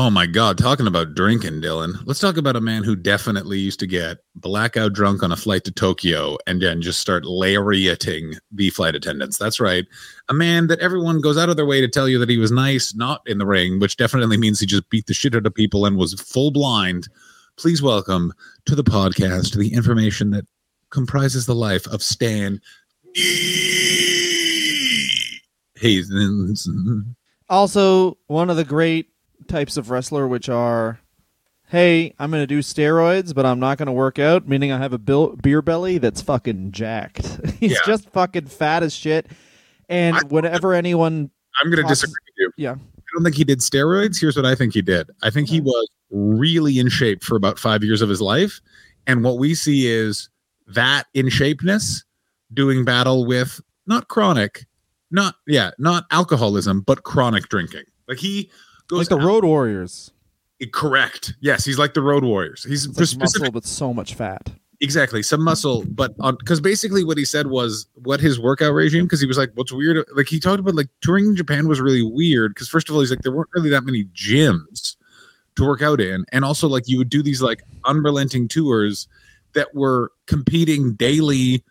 Oh my God, talking about drinking, Dylan. Let's talk about a man who definitely used to get blackout drunk on a flight to Tokyo and then just start lariating the flight attendants. That's right. A man that everyone goes out of their way to tell you that he was nice, not in the ring, which definitely means he just beat the shit out of people and was full blind. Please welcome to the podcast the information that comprises the life of Stan. He's Also, one of the great types of wrestler, which are, hey, I'm going to do steroids, but I'm not going to work out, meaning I have a bil- beer belly that's fucking jacked. He's Yeah. just fucking fat as shit. And I- whenever anyone, I'm going to disagree with you. yeah, I don't think he did steroids. Here's what I think he did. I think he was really in shape for about five years of his life. And what we see is that in shapeness doing battle with not chronic, not, yeah, not alcoholism, but chronic drinking. Like he goes like the out- Road Warriors. correct. Yes, he's like the road warriors. He's It's like specific, muscle with so much fat. exactly some muscle, but on because basically what he said was what his workout regime. Because he was like, what's weird? Like he talked about like touring in Japan was really weird. Because first of all, he's like there weren't really that many gyms to work out in, and also like you would do these like unrelenting tours that were competing daily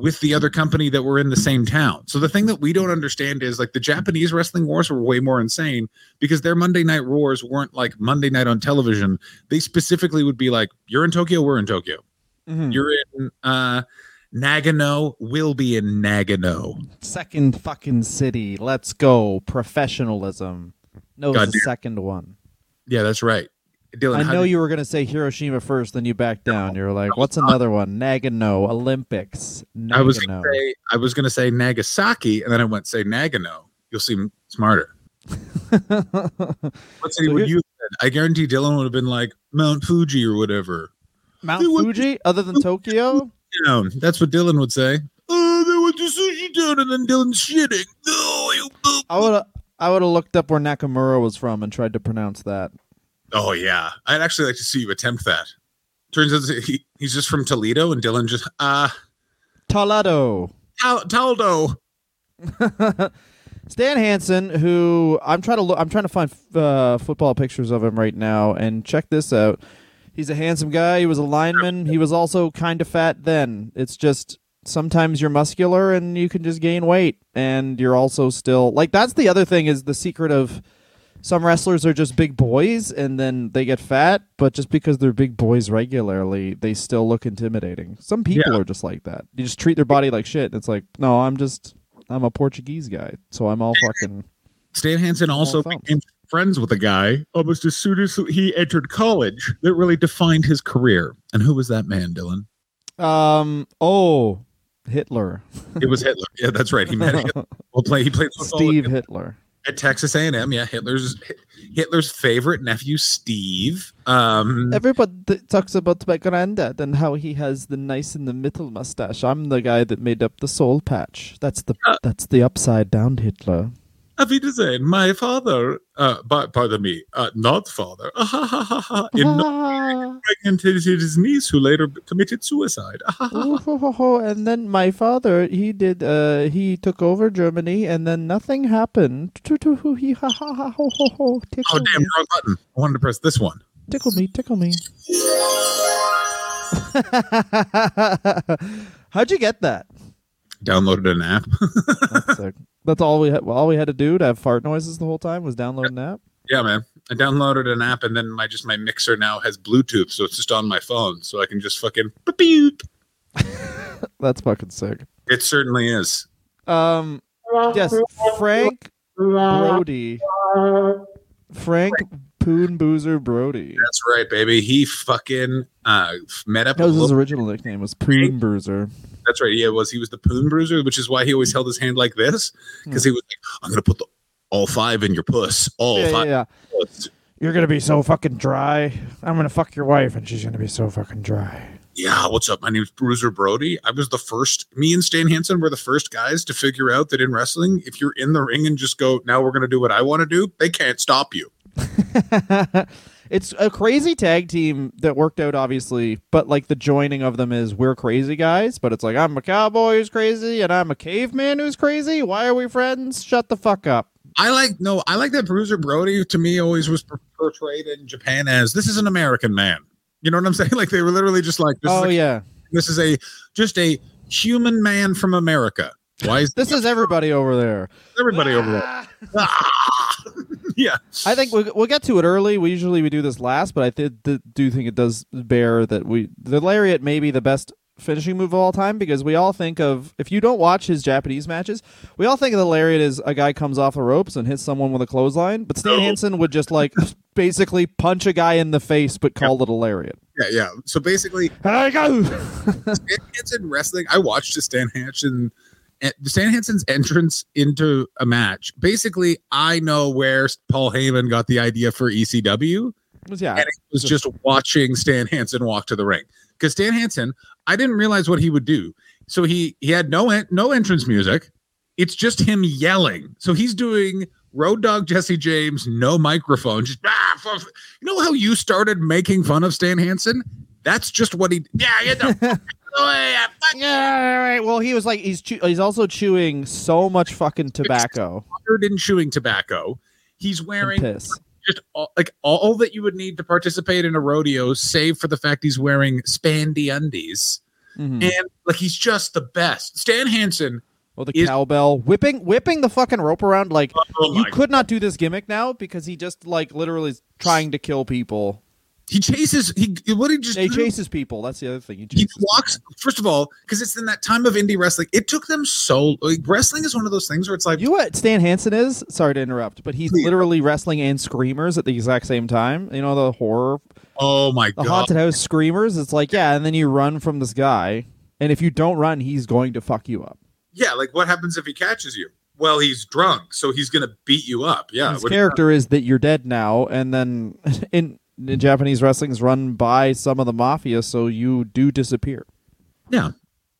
with the other company that were in the same town. So the thing that we don't understand is like the Japanese wrestling wars were way more insane because their Monday night wars weren't like Monday night on television. They specifically would be like, "You're in Tokyo, we're in Tokyo. Mhm. You're in uh Nagano, we'll be in Nagano." Second fucking city. Let's go. Professionalism. No, the second one. Yeah, that's right. Dylan, I know did- you were going to say Hiroshima first, then you backed down. You were like, what's not. another one? Nagano, Olympics. Nagano. I was gonna say I was gonna say Nagasaki, and then I went say Nagano. You'll seem smarter. What So would you said? I guarantee Dylan would have been like Mount Fuji or whatever. Mount They went- Fuji, other than Tokyo? Yeah, that's what Dylan would say. Oh, they went to Sushi Town and then Dylan's shitting. No, you- I would I would have looked up where Nakamura was from and tried to pronounce that. Oh yeah, I'd actually like to see you attempt that. Turns out he, he's just from Toledo, and Dylan just uh Toledo. Tal- Taldo. Stan Hansen, who I'm trying to look, I'm trying to find uh, football pictures of him right now, and check this out. He's a handsome guy. He was a lineman. He was also kind of fat then. It's just sometimes you're muscular and you can just gain weight, and you're also still like that's the other thing is the secret of some wrestlers are just big boys and then they get fat, but just because they're big boys regularly, they still look intimidating. Some people are just like that. You just treat their body like shit. It's like, no, I'm just I'm a Portuguese guy, so I'm all fucking. Stan Hansen also became friends with a guy almost as soon as he entered college that really defined his career. And who was that man, Dylan? Um. Oh, Hitler. It was Hitler. Yeah, that's right. He met Hitler. Well, play. He played Steve Hitler. At Texas A&M. Yeah, Hitler's Hitler's favorite nephew, Steve. Um, Everybody th- talks about my granddad and how he has the nice in the middle mustache. I'm the guy that made up the soul patch. That's the Uh, that's the upside down Hitler. Auf Wiedersehen. My father, uh, but pardon me, uh, not father, Ha ha ha ha! in Ah, pregnant his niece who later committed suicide. ooh, ho, ho, ho. and then my father, he did. Uh, he took over Germany, and then nothing happened. Ha, ha, ha, Oh damn, wrong button. I wanted to press this one. tickle me, tickle me. How'd you get that? Downloaded an app. That's all we had. All we had to do to have fart noises the whole time was download an app. yeah, man. I downloaded an app and then my just my mixer now has Bluetooth, so it's just on my phone, so I can just fucking beep. That's fucking sick. It certainly is. Um, yes, Frank Brody, Frank Poon Boozer Brody. That's right, baby. He fucking uh met up That was his original nickname. Was Poon Boozer. That's right. Yeah, it was he was the Poon Bruiser, which is why he always held his hand like this because he was like, "I'm gonna put the all five in your puss, all Yeah, yeah, five." yeah. puss." You're gonna be so fucking dry. I'm gonna fuck your wife, and she's gonna be so fucking dry. Yeah, what's up? My name's Bruiser Brody. I was the first. Me and Stan Hansen were the first guys to figure out that in wrestling, if you're in the ring and just go, "Now we're gonna do what I want to do," they can't stop you. it's a crazy tag team that worked out, obviously, but like the joining of them is we're crazy guys, but it's like I'm a cowboy who's crazy and I'm a caveman who's crazy. Why are we friends? Shut the fuck up. I like no, I like that Bruiser Brody. To me, always was portrayed in Japan as this is an American man. You know what I'm saying? Like they were literally just like, this oh yeah, this is a just a human man from America. Why is this is everybody over there. everybody over there? Ah! yeah, I think we'll, we'll get to it early. We usually we do this last, but I th- th- do think it does bear that we the lariat may be the best finishing move of all time because we all think of if you don't watch his Japanese matches, we all think of the lariat as a guy comes off the ropes and hits someone with a clothesline, but Stan No. Hansen would just like basically punch a guy in the face but call it a lariat. yeah, yeah. So basically, There you go. Stan Hansen wrestling. I watched the Stan Hansen, Stan Hansen's entrance into a match. Basically, I know where Paul Heyman got the idea for ECW, yeah, and it was just watching Stan Hansen walk to the ring. Because Stan Hansen, I didn't realize what he would do. So he he had no en- no entrance music. It's just him yelling. So he's doing Road Dog Jesse James, no microphone. Just ah, f- you know how you started making fun of Stan Hansen? That's just what he. Yeah, get the fuck away, fuck Yeah, all right. Well, he was like he's chew- he's also chewing so much fucking tobacco covered in chewing tobacco. He's and wearing piss. just all, like all that you would need to participate in a rodeo, save for the fact he's wearing spandy undies, Mhm. and like he's just the best. Stan Hansen. Well, the is- cowbell whipping whipping the fucking rope around like Oh you my! could not do this gimmick now because he just like literally is trying to kill people. He chases. He what he just He chases people. That's the other thing. He, He walks. First of all, because it's in that time of indie wrestling, it took them so. Like wrestling is one of those things where it's like, You know what Stan Hansen is? Sorry to interrupt, but he's Please. literally wrestling and screamers at the exact same time. You know the horror, oh my the god, haunted house screamers. It's like yeah, and then you run from this guy, and if you don't run, he's going to fuck you up. yeah. Like what happens if he catches you? Well, he's drunk, so he's gonna beat you up. Yeah, His character is that you're dead now, and then in Japanese wrestling is run by some of the mafia, so you do disappear. Yeah.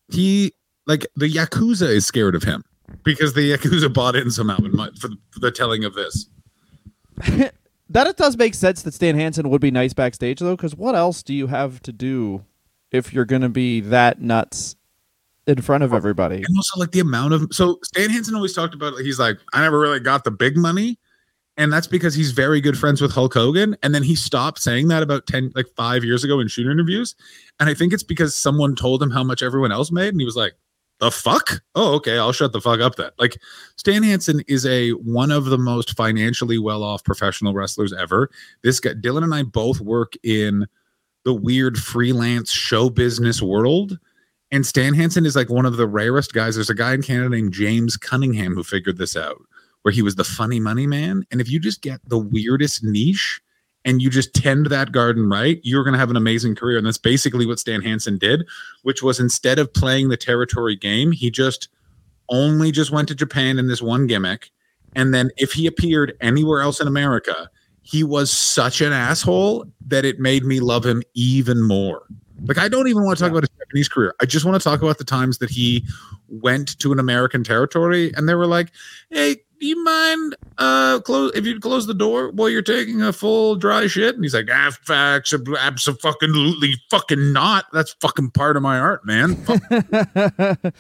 He like the Yakuza is scared of him because the Yakuza bought in somehow in my, for, for the telling of this. That it does make sense that Stan Hansen would be nice backstage though, because what else do you have to do if you're going to be that nuts in front of everybody? And also like the amount of so Stan Hansen always talked about he's like, I never really got the big money. And that's because he's very good friends with Hulk Hogan. And then he stopped saying that about 10, like five years ago in shoot interviews. And I think it's because someone told him how much everyone else made. And he was like, the fuck? Oh, okay. I'll shut the fuck up then. Like Stan Hansen is a one of the most financially well-off professional wrestlers ever. This guy, Dylan and I both work in the weird freelance show business world. And Stan Hansen is like one of the rarest guys. There's a guy in Canada named James Cunningham who figured this out, where he was the funny money man. And if you just get the weirdest niche and you just tend that garden right, you're going to have an amazing career. And that's basically what Stan Hansen did, which was instead of playing the territory game, he just only just went to Japan in this one gimmick. And then if he appeared anywhere else in America, he was such an asshole that it made me love him even more. Like I don't even want to talk Yeah. about his Japanese career. I just want to talk about the times that he went to an American territory and they were like, "Hey, do you mind uh close if you close the door while you're taking a full dry shit?" And he's like, "Ah, facts, absolutely fucking not. That's fucking part of my art, man."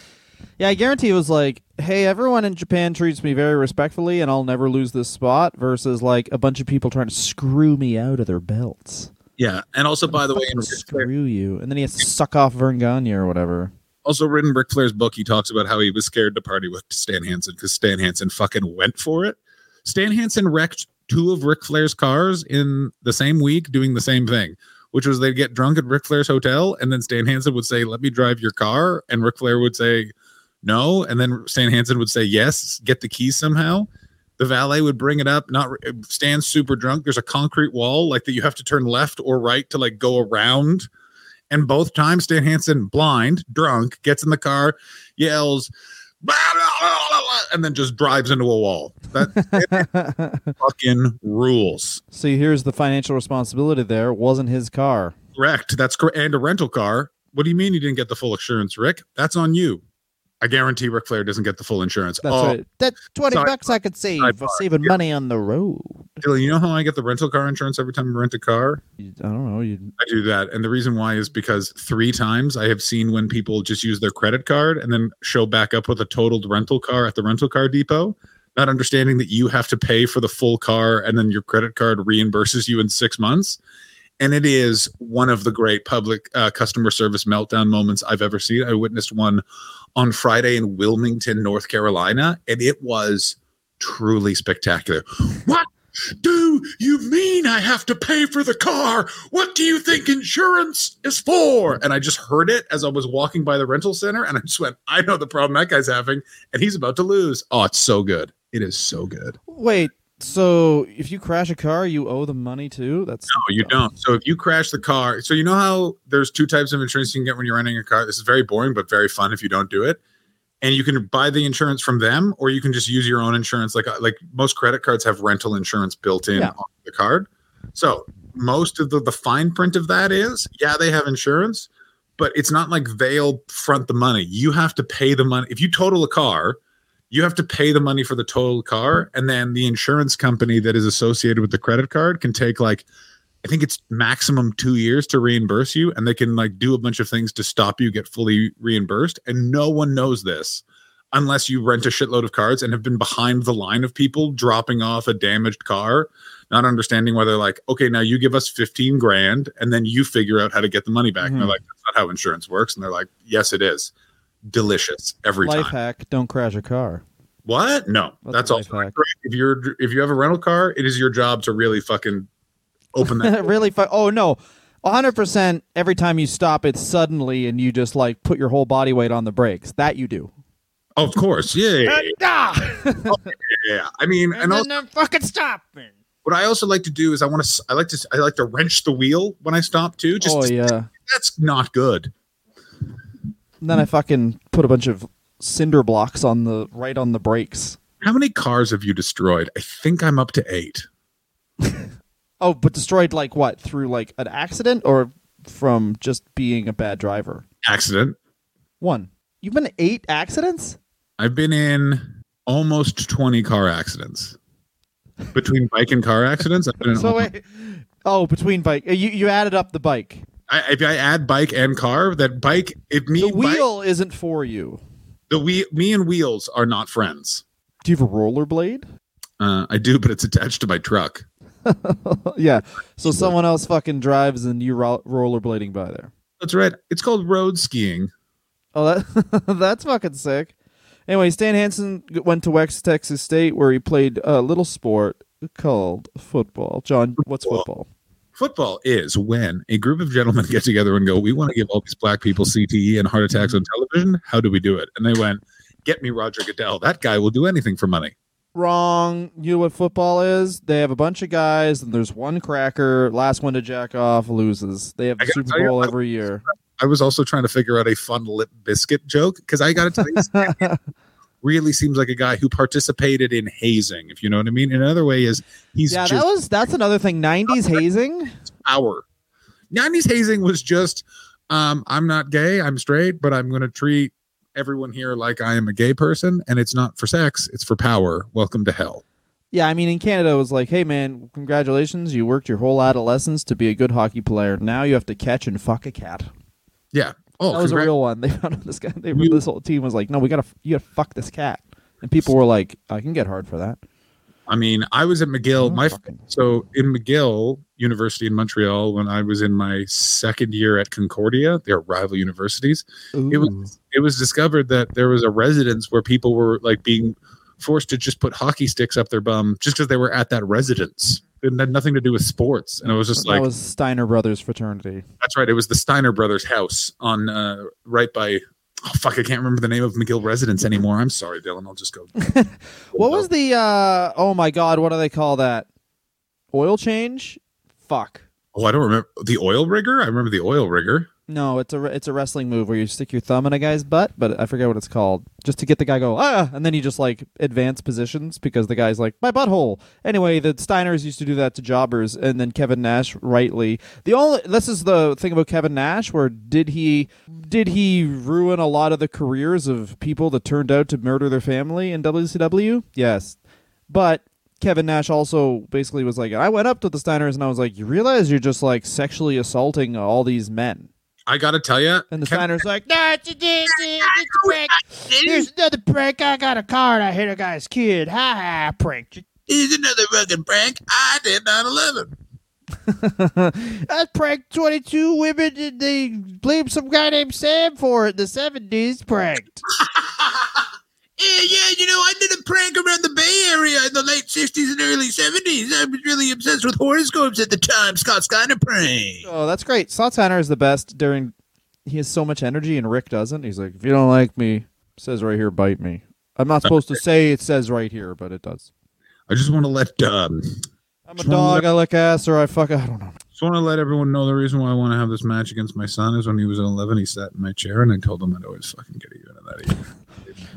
yeah, I guarantee it was like, hey, everyone in Japan treats me very respectfully, and I'll never lose this spot. Versus like a bunch of people trying to screw me out of their belts. yeah, and also by the way, in Fucking Ric Flair- screw you, and then he has to suck off Verne Gagne or whatever. Also written Ric Flair's book, he talks about how he was scared to party with Stan Hansen because Stan Hansen fucking went for it. Stan Hansen wrecked two of Ric Flair's cars in the same week doing the same thing, which was they'd get drunk at Ric Flair's hotel, and then Stan Hansen would say, Let me drive your car. And Ric Flair would say, No. And then Stan Hansen would say, Yes, get the keys somehow. The valet would bring it up, not Stan's super drunk. There's a concrete wall like that you have to turn left or right to like go around. And both times, Stan Hansen, blind, drunk, gets in the car, yells, "Blah, blah, blah, blah, blah," and then just drives into a wall. That fucking rules. See, here's the financial responsibility. There wasn't his car. Correct. That's correct. And a rental car. What do you mean you didn't get the full insurance, Ric? That's on you. I guarantee Ric Flair doesn't get the full insurance. That's oh, right. That twenty Side- bucks I could save for saving money on the road. Dylan, you know how I get the rental car insurance every time I rent a car? You- I don't know. You I do that. And the reason why is because three times I have seen when people just use their credit card and then show back up with a totaled rental car at the rental car depot. not understanding that you have to pay for the full car and then your credit card reimburses you in six months. And it is one of the great public uh, customer service meltdown moments I've ever seen. I witnessed one on Friday in Wilmington, North Carolina, and it was truly spectacular. What do you mean I have to pay for the car? What do you think insurance is for? And I just heard it as I was walking by the rental center, and I just went, I know the problem that guy's having, and he's about to lose. Oh, it's so good. It is so good. Wait, so if you crash a car, you owe the money too? That's No, you don't. So if you crash the car, so you know how there's two types of insurance you can get when you're renting a car. This is very boring, but very fun if you don't do it. And you can buy the insurance from them, or you can just use your own insurance. Like uh, like most credit cards have rental insurance built in Yeah. on the card. So most of the the fine print of that is yeah they have insurance, but it's not like they'll front the money. You have to pay the money if you total a car. You have to pay the money for the total car, and then the insurance company that is associated with the credit card can take like I think it's maximum two years to reimburse you, and they can like do a bunch of things to stop you get fully reimbursed. And no one knows this unless you rent a shitload of cards and have been behind the line of people dropping off a damaged car, not understanding why they're like, okay, now you give us 15 grand and then you figure out how to get the money back. And Mhm. they're like, that's not how insurance works. And they're like, yes, it is. Delicious every time. life time. hack. Don't crash a car. What? No, That's that's, a also life correct. If you're if you have a rental car, it is your job to really fucking open that. really? Fu- oh no, hundred percent. Every time you stop it suddenly, and you just like put your whole body weight on the brakes. That you do. Oh, of course, yeah, yeah, yeah, Ah! yeah. I mean, and also, I'm fucking stopping. what I also like to do is I want to I like to I like to wrench the wheel when I stop too. Just oh yeah. that's not good. And then I fucking put a bunch of cinder blocks on the right on the brakes. How many cars have you destroyed? I think I'm up to eight. Oh, but destroyed like what? Through like an accident or from just being a bad driver? Accident. One. You've been in eight accidents? I've been in almost 20 car accidents. Between bike and car accidents, I've been in So almost- wait. Oh, between bike. You you added up the bike. I, if I add bike and car, that bike, if me, The bike- wheel isn't for you. the wheel, me and wheels are not friends. Do you have a rollerblade? Uh, I do, but it's attached to my truck. yeah. So someone else fucking drives and you ro- rollerblading by there. That's right. It's called road skiing. Oh, that that's fucking sick. Anyway, Stan Hansen went to West Texas State where he played a little sport called football. John, what's Football. Football? Is when a group of gentlemen get together and go, "We want to give all these black people CTE and heart attacks on television. How do we do it?" And they went, "Get me Roger Goodell. That guy will do anything for money." Wrong. You know what football is? They have a bunch of guys and there's one cracker. Last one to jack off loses. They have the Super you, Bowl I- every year. I was also trying to figure out a fun lip biscuit joke because I got to tell you, really seems like a guy who participated in hazing. If you know what I mean. Another way is he's yeah, just that was that's another thing. '90s hazing. power. 90s hazing was just um, I'm not gay, I'm straight, but I'm going to treat everyone here like I am a gay person, and it's not for sex, it's for power. Welcome to hell. Yeah, I mean, in Canada, it was like, hey, man, congratulations. You worked your whole adolescence to be a good hockey player. Now you have to catch and fuck a cat. Yeah. Oh, that was a real one. They found out this guy. They, this whole team was like, no, we gotta, you gotta fuck this cat. And people were like, I can get hard for that. I mean, I was at McGill. Oh, My fucking- so in McGill University in Montreal when I was in my second year at Concordia, they're rival universities. It was it was discovered that there was a residence where people were like being forced to just put hockey sticks up their bum just because they were at that residence. It had nothing to do with sports, and it was just that like was Steiner Brothers fraternity. That's right. It was the Steiner brothers' house on uh, right by. Oh fuck! I can't remember the name of McGill residence anymore. I'm sorry, Dylan. I'll just go. What was the? uh Oh my God, what do they call that? Oil change? Fuck. Oh, I don't remember the oil rigger. I remember the oil rigger. No, it's a it's a wrestling move where you stick your thumb in a guy's butt, but I forget what it's called. Just to get the guy go ah, and then you just like advance positions because the guy's like my butthole. Anyway, the Steiners used to do that to jobbers, and then Kevin Nash rightly. The only this is the thing about Kevin Nash, where did he did he ruin a lot of the careers of people that turned out to murder their family in WCW? Yes, but Kevin Nash also basically was like, I went up to the Steiners and I was like, you realize you're just like sexually assaulting all these men. I gotta tell you, And the signer's like, "No, it's a, it's a, it's a prank. Here's another prank. I got a car and I hit a guy's kid. Ha ha, prank. Here's another fucking prank. I did 9/11. I pranked 22 women and they blamed some guy named Sam for it the 70s. Pranked. Yeah, you know, I did a prank around the Bay Area in the late 60s and early 70s. I was really obsessed with horoscopes at the time. Scott Steiner prank. Oh, that's great. Scott Steiner is the best during. He has so much energy and Rick doesn't. He's like, if you don't like me, says right here, bite me. I'm not supposed to say it says right here, but it does. I just want to let um, I'm a dog. I lick ass or I fuck. I don't know. just want to let everyone know the reason why I want to have this match against my son is when he was 11, he sat in my chair and I told him I'd always fucking get even at that. Even.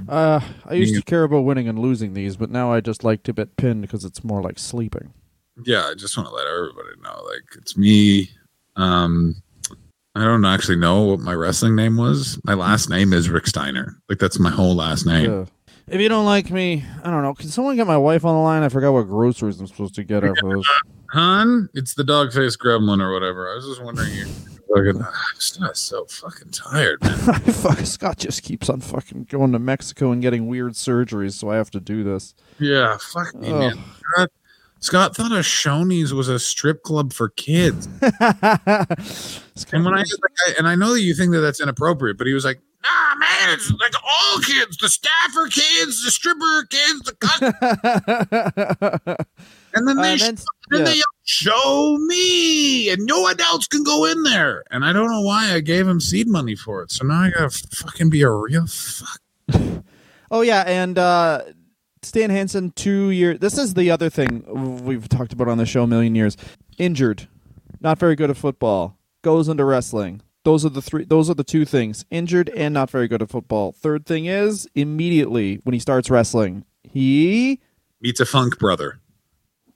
Uh, I used to care about winning and losing these, but now I just like to bet pinned because it's more like sleeping. Yeah, I just want to let everybody know, like it's me. Um, I don't actually know what my wrestling name was. My last name is Rick Steiner. Like that's my whole last name. Yeah. If you don't like me, I don't know. Can someone get my wife on the line? I forgot what groceries I'm supposed to get her for this. Hun, it's the dog face gremlin or whatever. I was just wondering. Fucking, I'm so fucking tired. Fuck, Scott just keeps on fucking going to Mexico and getting weird surgeries, so I have to do this. Yeah, fuck me, Ugh. man. Scott, Scott thought a Shoney's was a strip club for kids, and when I, like, I and I know that you think that that's inappropriate, but he was like, "Nah, man, it's like all kids, the staffer kids, the stripper kids, the cut." And then they Uh, then- then yeah. they show me, and no adults can go in there. And I don't know why I gave him seed money for it. So now I gotta fucking be a real fuck. Oh yeah, and uh, Stan Hansen, two years. This is the other thing we've talked about on the show a million years. Injured, not very good at football. Goes into wrestling. Those are the three. Those are the two things: injured and not very good at football. Third thing is immediately when he starts wrestling, he Meets a funk brother.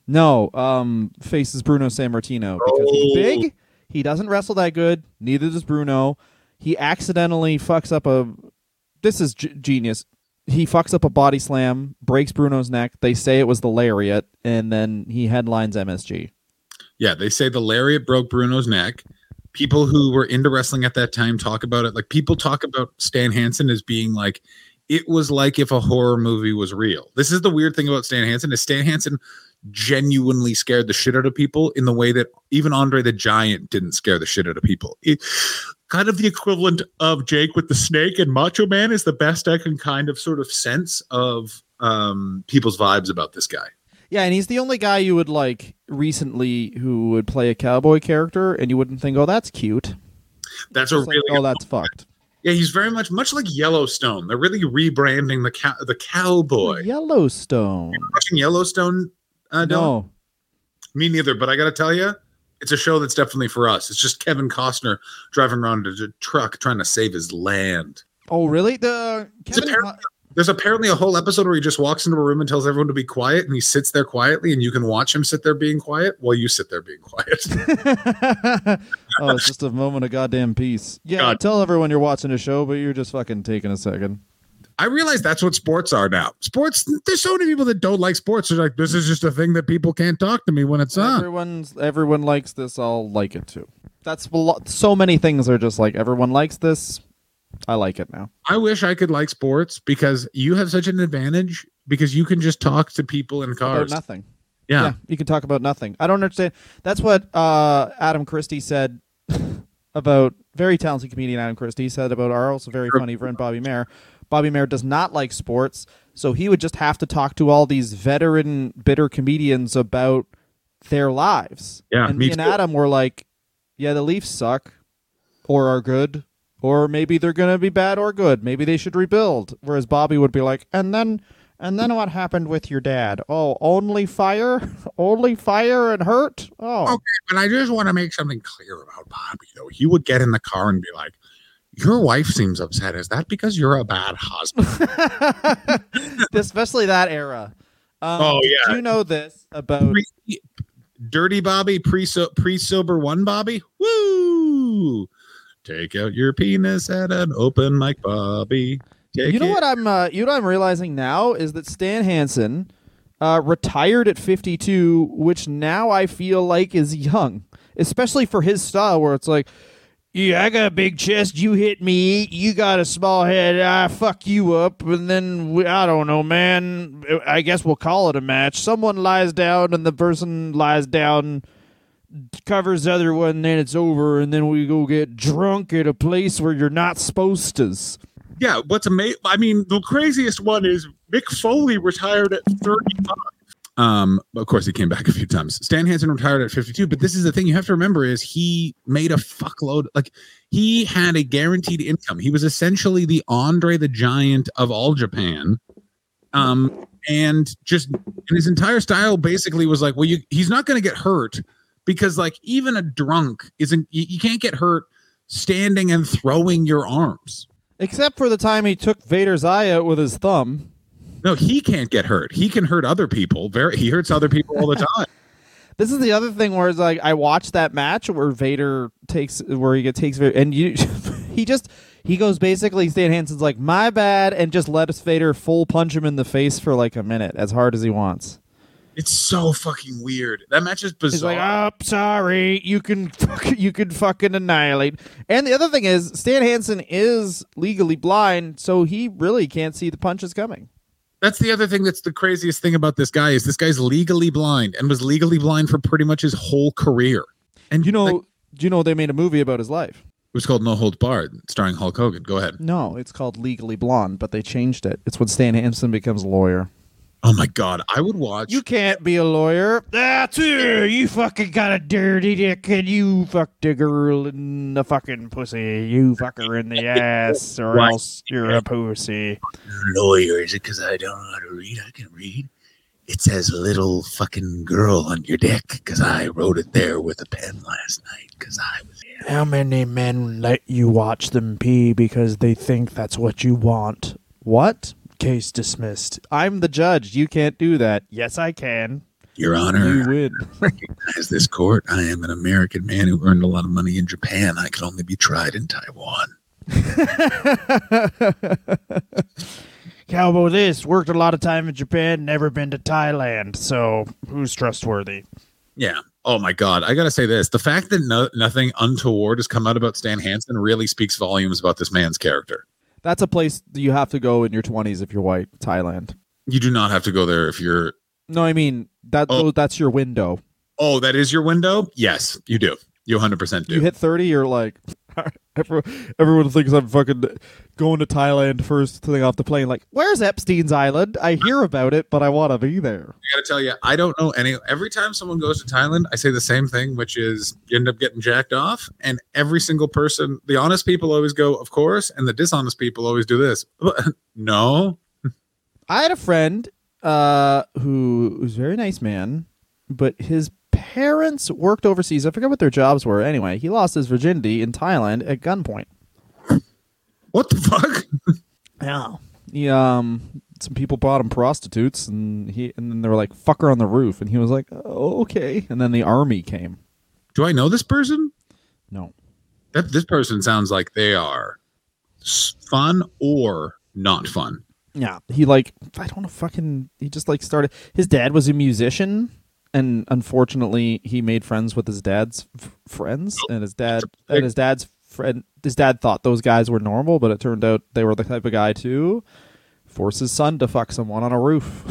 No um faces Bruno Sammartino because he's Oh. big. He doesn't wrestle that good. Neither does Bruno. He accidentally fucks up a. This is g- genius. He fucks up a body slam, breaks Bruno's neck. They say it was the lariat, and then he headlines MSG. Yeah, they say the lariat broke Bruno's neck. People who were into wrestling at that time talk about it. Like people talk about Stan Hansen as being like, it was like if a horror movie was real. This is the weird thing about Stan Hansen is Stan Hansen genuinely scared the shit out of people in the way that even Andre the Giant didn't scare the shit out of people. It, kind of the equivalent of Jake with the snake and Macho Man is the best I can kind of sort of sense of um, people's vibes about this guy. Yeah, and he's the only guy you would like recently who would play a cowboy character, and you wouldn't think, "Oh, that's cute." That's a like, really oh, that's fucked. Yeah, he's very much much like Yellowstone. They're really rebranding the cow the cowboy. Yellowstone. Watching Yellowstone, uh, Dylan? No, me neither. But I got to tell you, it's a show that's definitely for us. It's just Kevin Costner driving around in a truck trying to save his land. Oh, really? The Kevin, apparently- There's apparently a whole episode where he just walks into a room and tells everyone to be quiet, and he sits there quietly, and you can watch him sit there being quiet while you sit there being quiet. oh, it's just a moment of goddamn peace. Yeah, God. tell everyone you're watching a show, but you're just fucking taking a second. I realize that's what sports are now. Sports. There's so many people that don't like sports. They're like, this is just a thing that people can't talk to me when it's on. Everyone's everyone likes this. I'll like it too. That's so many things are just like everyone likes this. I like it now. I wish I could like sports because you have such an advantage because you can just talk to people in About cars. nothing. Yeah. you can talk about nothing. I don't understand. That's what uh, Adam Christie said about very talented comedian Adam Christie said about our also very funny friend Bobby Mair. Bobby Mair does not like sports, so he would just have to talk to all these veteran, bitter comedians about their lives. Yeah, and me me and too. Adam were like, "Yeah, the Leafs suck, or are good, or maybe they're gonna be bad or good. Maybe they should rebuild." Whereas Bobby would be like, "And then." And then what happened with your dad? Oh, only fire? Only fire and hurt? Oh. Okay, but I just want to make something clear about Bobby, though. He would get in the car and be like, Your wife seems upset. Is that because you're a bad husband? Especially that era. Um, Oh, yeah. you know this about Pre- Dirty Bobby, pre pre sober one Bobby? Woo! Take out your penis at an open mic, Bobby. Take You know it- what I'm uh, you know what I'm realizing now is that Stan Hansen uh, retired at 52, which now I feel like is young, especially for his style where it's like Yeah, I got a big chest. You hit me. You got a small head. I fuck you up, and then we, I don't know, man. I guess we'll call it a match. Someone lies down, and the person lies down, covers the other one, and then it's over, and then we go get drunk at a place where you're not supposed to. Yeah, what's amazing? I mean, the craziest one is Mick Foley retired at 35. Um, of course, he came back a few times. Stan Hansen retired at 52, but this is the thing you have to remember is he made a fuckload. Like he had a guaranteed income. He was essentially the Andre the Giant of all Japan. Um, and just and his entire style basically was like, well, you he's not going to get hurt because like even a drunk isn't. You, you can't get hurt standing and throwing your arms. Except for the time he took Vader's eye out with his thumb. No, he can't get hurt. He can hurt other people. Very, he hurts other people all the time. This is the other thing where it's like I watched that match where Vader takes where he gets takes Vader and you he just he goes basically Stan Hansen's like my bad and just lets Vader full punch him in the face for like a minute as hard as he wants. It's so fucking weird. That match is bizarre. He's like, "Oh, sorry, you can you can fucking annihilate." And the other thing is, Stan Hansen is legally blind, so he really can't see the punches coming. That's the other thing that's the craziest thing about this guy is this guy's legally blind and was legally blind for pretty much his whole career. And You know, like, do you know they made a movie about his life? it was called No Holds Barred, starring Hulk Hogan. Go ahead. No, it's called Legally Blonde, but they changed it. It's when Stan Hansen becomes a lawyer. Oh my god, I would watch. You can't be a lawyer. That's it. You fucking got a dirty dick and you fucked a girl in the fucking pussy. You fuck her in the ass or else you're a pussy. lawyer. Is it because I don't know how to read? I can read. It says little fucking girl on your dick because I wrote it there with a pen last night because I was. How many men let you watch them pee because they think that's what you want? What? Case dismissed. I'm the judge. You can't do that. Yes, I can. Your Honor, You win. as this court, I am an American man who earned a lot of money in Japan. I can only be tried in Taiwan. Cowboy, this? Worked a lot of time in Japan, never been to Thailand. So who's trustworthy? Yeah. Oh my God. I got to say this. The fact that no, nothing untoward has come out about Stan Hansen really speaks volumes about this man's character. That's a place that you have to go in your 20s if you're white. Thailand. You do not have to go there if you're. No, I mean that. Oh. That's your window. Oh, that is your window? Yes, you do. You 100% do. You hit 30, you're like, everyone, everyone thinks I'm fucking going to Thailand first thing off the plane. Like, where's Epstein's Island? I hear about it, but I want to be there. I got to tell you, I don't know any. Every time someone goes to Thailand, I say the same thing, which is you end up getting jacked off. And every single person, the honest people always go, of course. And the dishonest people always do this. no. I had a friend uh, who was a very nice man, but his parents worked overseas. I forget what their jobs were. Anyway, he lost his virginity in Thailand at gunpoint. What the fuck? Yeah. He, um, some people bought him prostitutes, and he, and then they were like, "Fuck her on the roof," and he was like, oh, "Okay." And then the army came. Do I know this person? No, That This person sounds like they are fun or not fun. yeah, he like, I don't know, fucking, he just like started. His dad was a musician, and unfortunately, he made friends with his dad's f- friends, oh, and his dad, and his dad's friend, his dad thought those guys were normal, but it turned out they were the type of guy to force his son to fuck someone on a roof.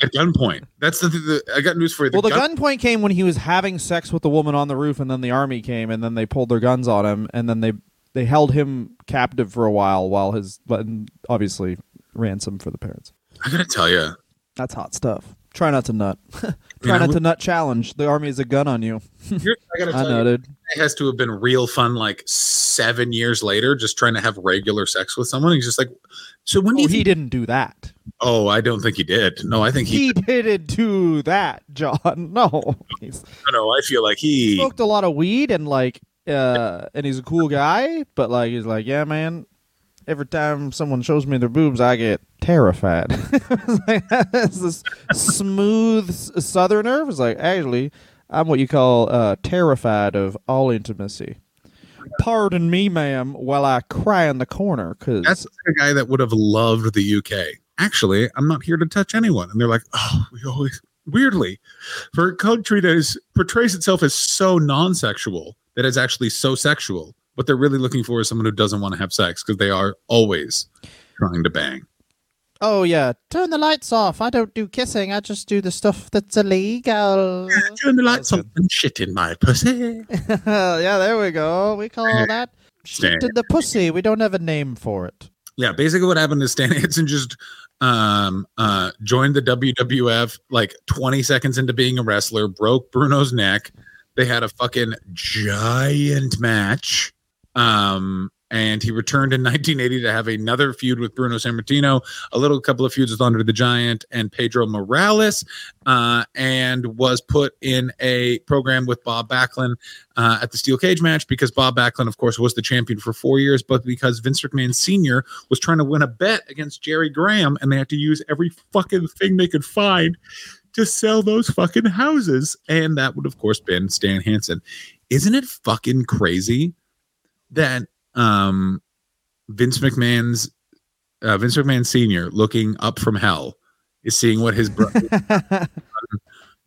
At gunpoint. That's the, the I got news for you. well, the gun- gunpoint came when he was having sex with the woman on the roof, and then the army came, and then they pulled their guns on him, and then they they held him captive for a while while his, but obviously ransom for the parents. I gotta tell you, That's hot stuff. Try not to nut. Try Yeah, not we- to nut challenge. The army is a gun on you. I tell you, noted. it has to have been real fun. Like seven years later, just trying to have regular sex with someone. He's just like, so when Oh, he think- didn't do that. oh, I don't think he did. No, I think he. He didn't do that, John. No. He's no, I feel like he. smoked a lot of weed and like uh and he's a cool guy, but like he's like, Yeah, man, every time someone shows me their boobs I get terrified. this smooth southerner was like, actually, I'm what you call uh terrified of all intimacy. Pardon me, ma'am, while I cry in the corner because That's the guy that would have loved the UK. Actually, I'm not here to touch anyone. And they're like, oh, we always weirdly for a country that is portrays itself as so non-sexual that is actually so sexual. What they're really looking for is someone who doesn't want to have sex because they are always trying to bang. Oh yeah, turn the lights off. I don't do kissing. I just do the stuff that's illegal. Turn the lights off and shit in my pussy. yeah, there we go. We call that Stan. shit in the pussy. We don't have a name for it. Yeah, basically what happened is Stan Hansen just um uh joined the WWF like 20 seconds into being a wrestler, broke Bruno's neck. They had a fucking giant match. Um and he returned in 1980 to have another feud with Bruno Sammartino, a little couple of feuds with Andre the Giant and Pedro Morales, uh, and was put in a program with Bob Backlund uh, at the steel cage match because Bob Backlund, of course, was the champion for four years, but because Vince McMahon Sr. was trying to win a bet against Jerry Graham, and they had to use every fucking thing they could find to sell those fucking houses, and that would, of course, been Stan Hansen. Isn't it fucking crazy that um, Vince McMahon's uh, Vince McMahon Sr. looking up from hell is seeing what his brother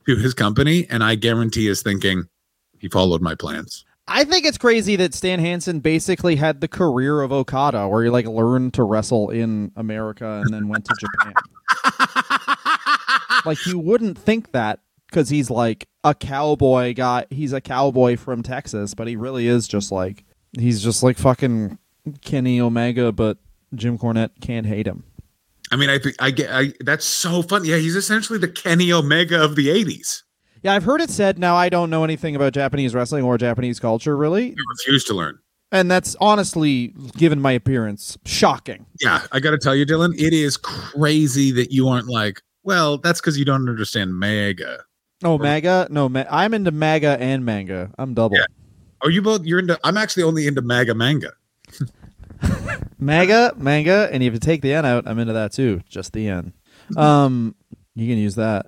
to his company, and I guarantee is thinking he followed my plans. I think it's crazy that Stan Hansen basically had the career of Okada, where he like learned to wrestle in America and then went to Japan. like you wouldn't think that because he's like a cowboy guy. He's a cowboy from Texas, but he really is just like he's just like fucking Kenny Omega, but Jim Cornette can't hate him. I mean, I think I get I, that's so funny. Yeah, he's essentially the Kenny Omega of the '80s. Yeah, I've heard it said. Now I don't know anything about Japanese wrestling or Japanese culture really, He refused to learn. and that's honestly, given my appearance, shocking. Yeah, I got to tell you, Dylan, it is crazy that you aren't like, well, that's because you don't understand mega. Oh, MAGA? No, ma- I'm into MAGA and manga. I'm double. Yeah. Are you both? You're into. I'm actually only into MAGA manga. MAGA, manga, and if you take the N out, I'm into that too. Just the N. Um, you can use that.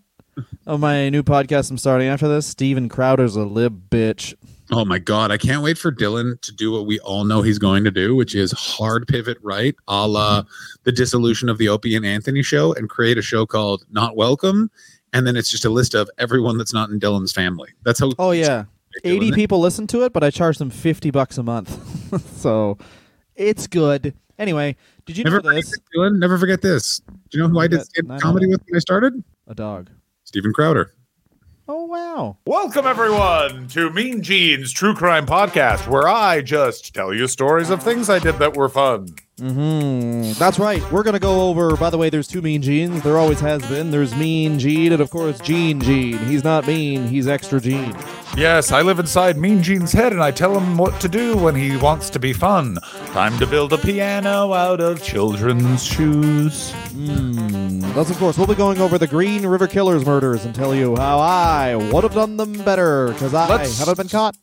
Oh, my new podcast I'm starting after this. Steven Crowder's a lib bitch. Oh my god, I can't wait for Dylan to do what we all know he's going to do, which is hard pivot right, a la the dissolution of the Opie and Anthony show, and create a show called Not Welcome, and then it's just a list of everyone that's not in Dylan's family. That's how. Oh yeah, 80 people listen to it, but I charge them 50 bucks a month. so it's good. Anyway, did you Never know forget this? this, Dylan. Never forget this. Do you know who I did I know. comedy with when I started? A dog. Steven Crowder. Oh wow. Welcome, everyone, to Mean Gene's True Crime Podcast, where I just tell you stories of things I did that were fun. Hmm That's right. We're gonna go over. By the way, there's two Mean Genes. There always has been. There's Mean Gene, and of course Gene Gene. He's not mean. He's extra Gene. Yes, I live inside Mean Gene's head and I tell him what to do when he wants to be fun. Time to build a piano out of children's shoes. Hmm. That's of course. We'll be going over the Green River Killers murders and tell you how I would have done them better because I Let's- haven't been caught.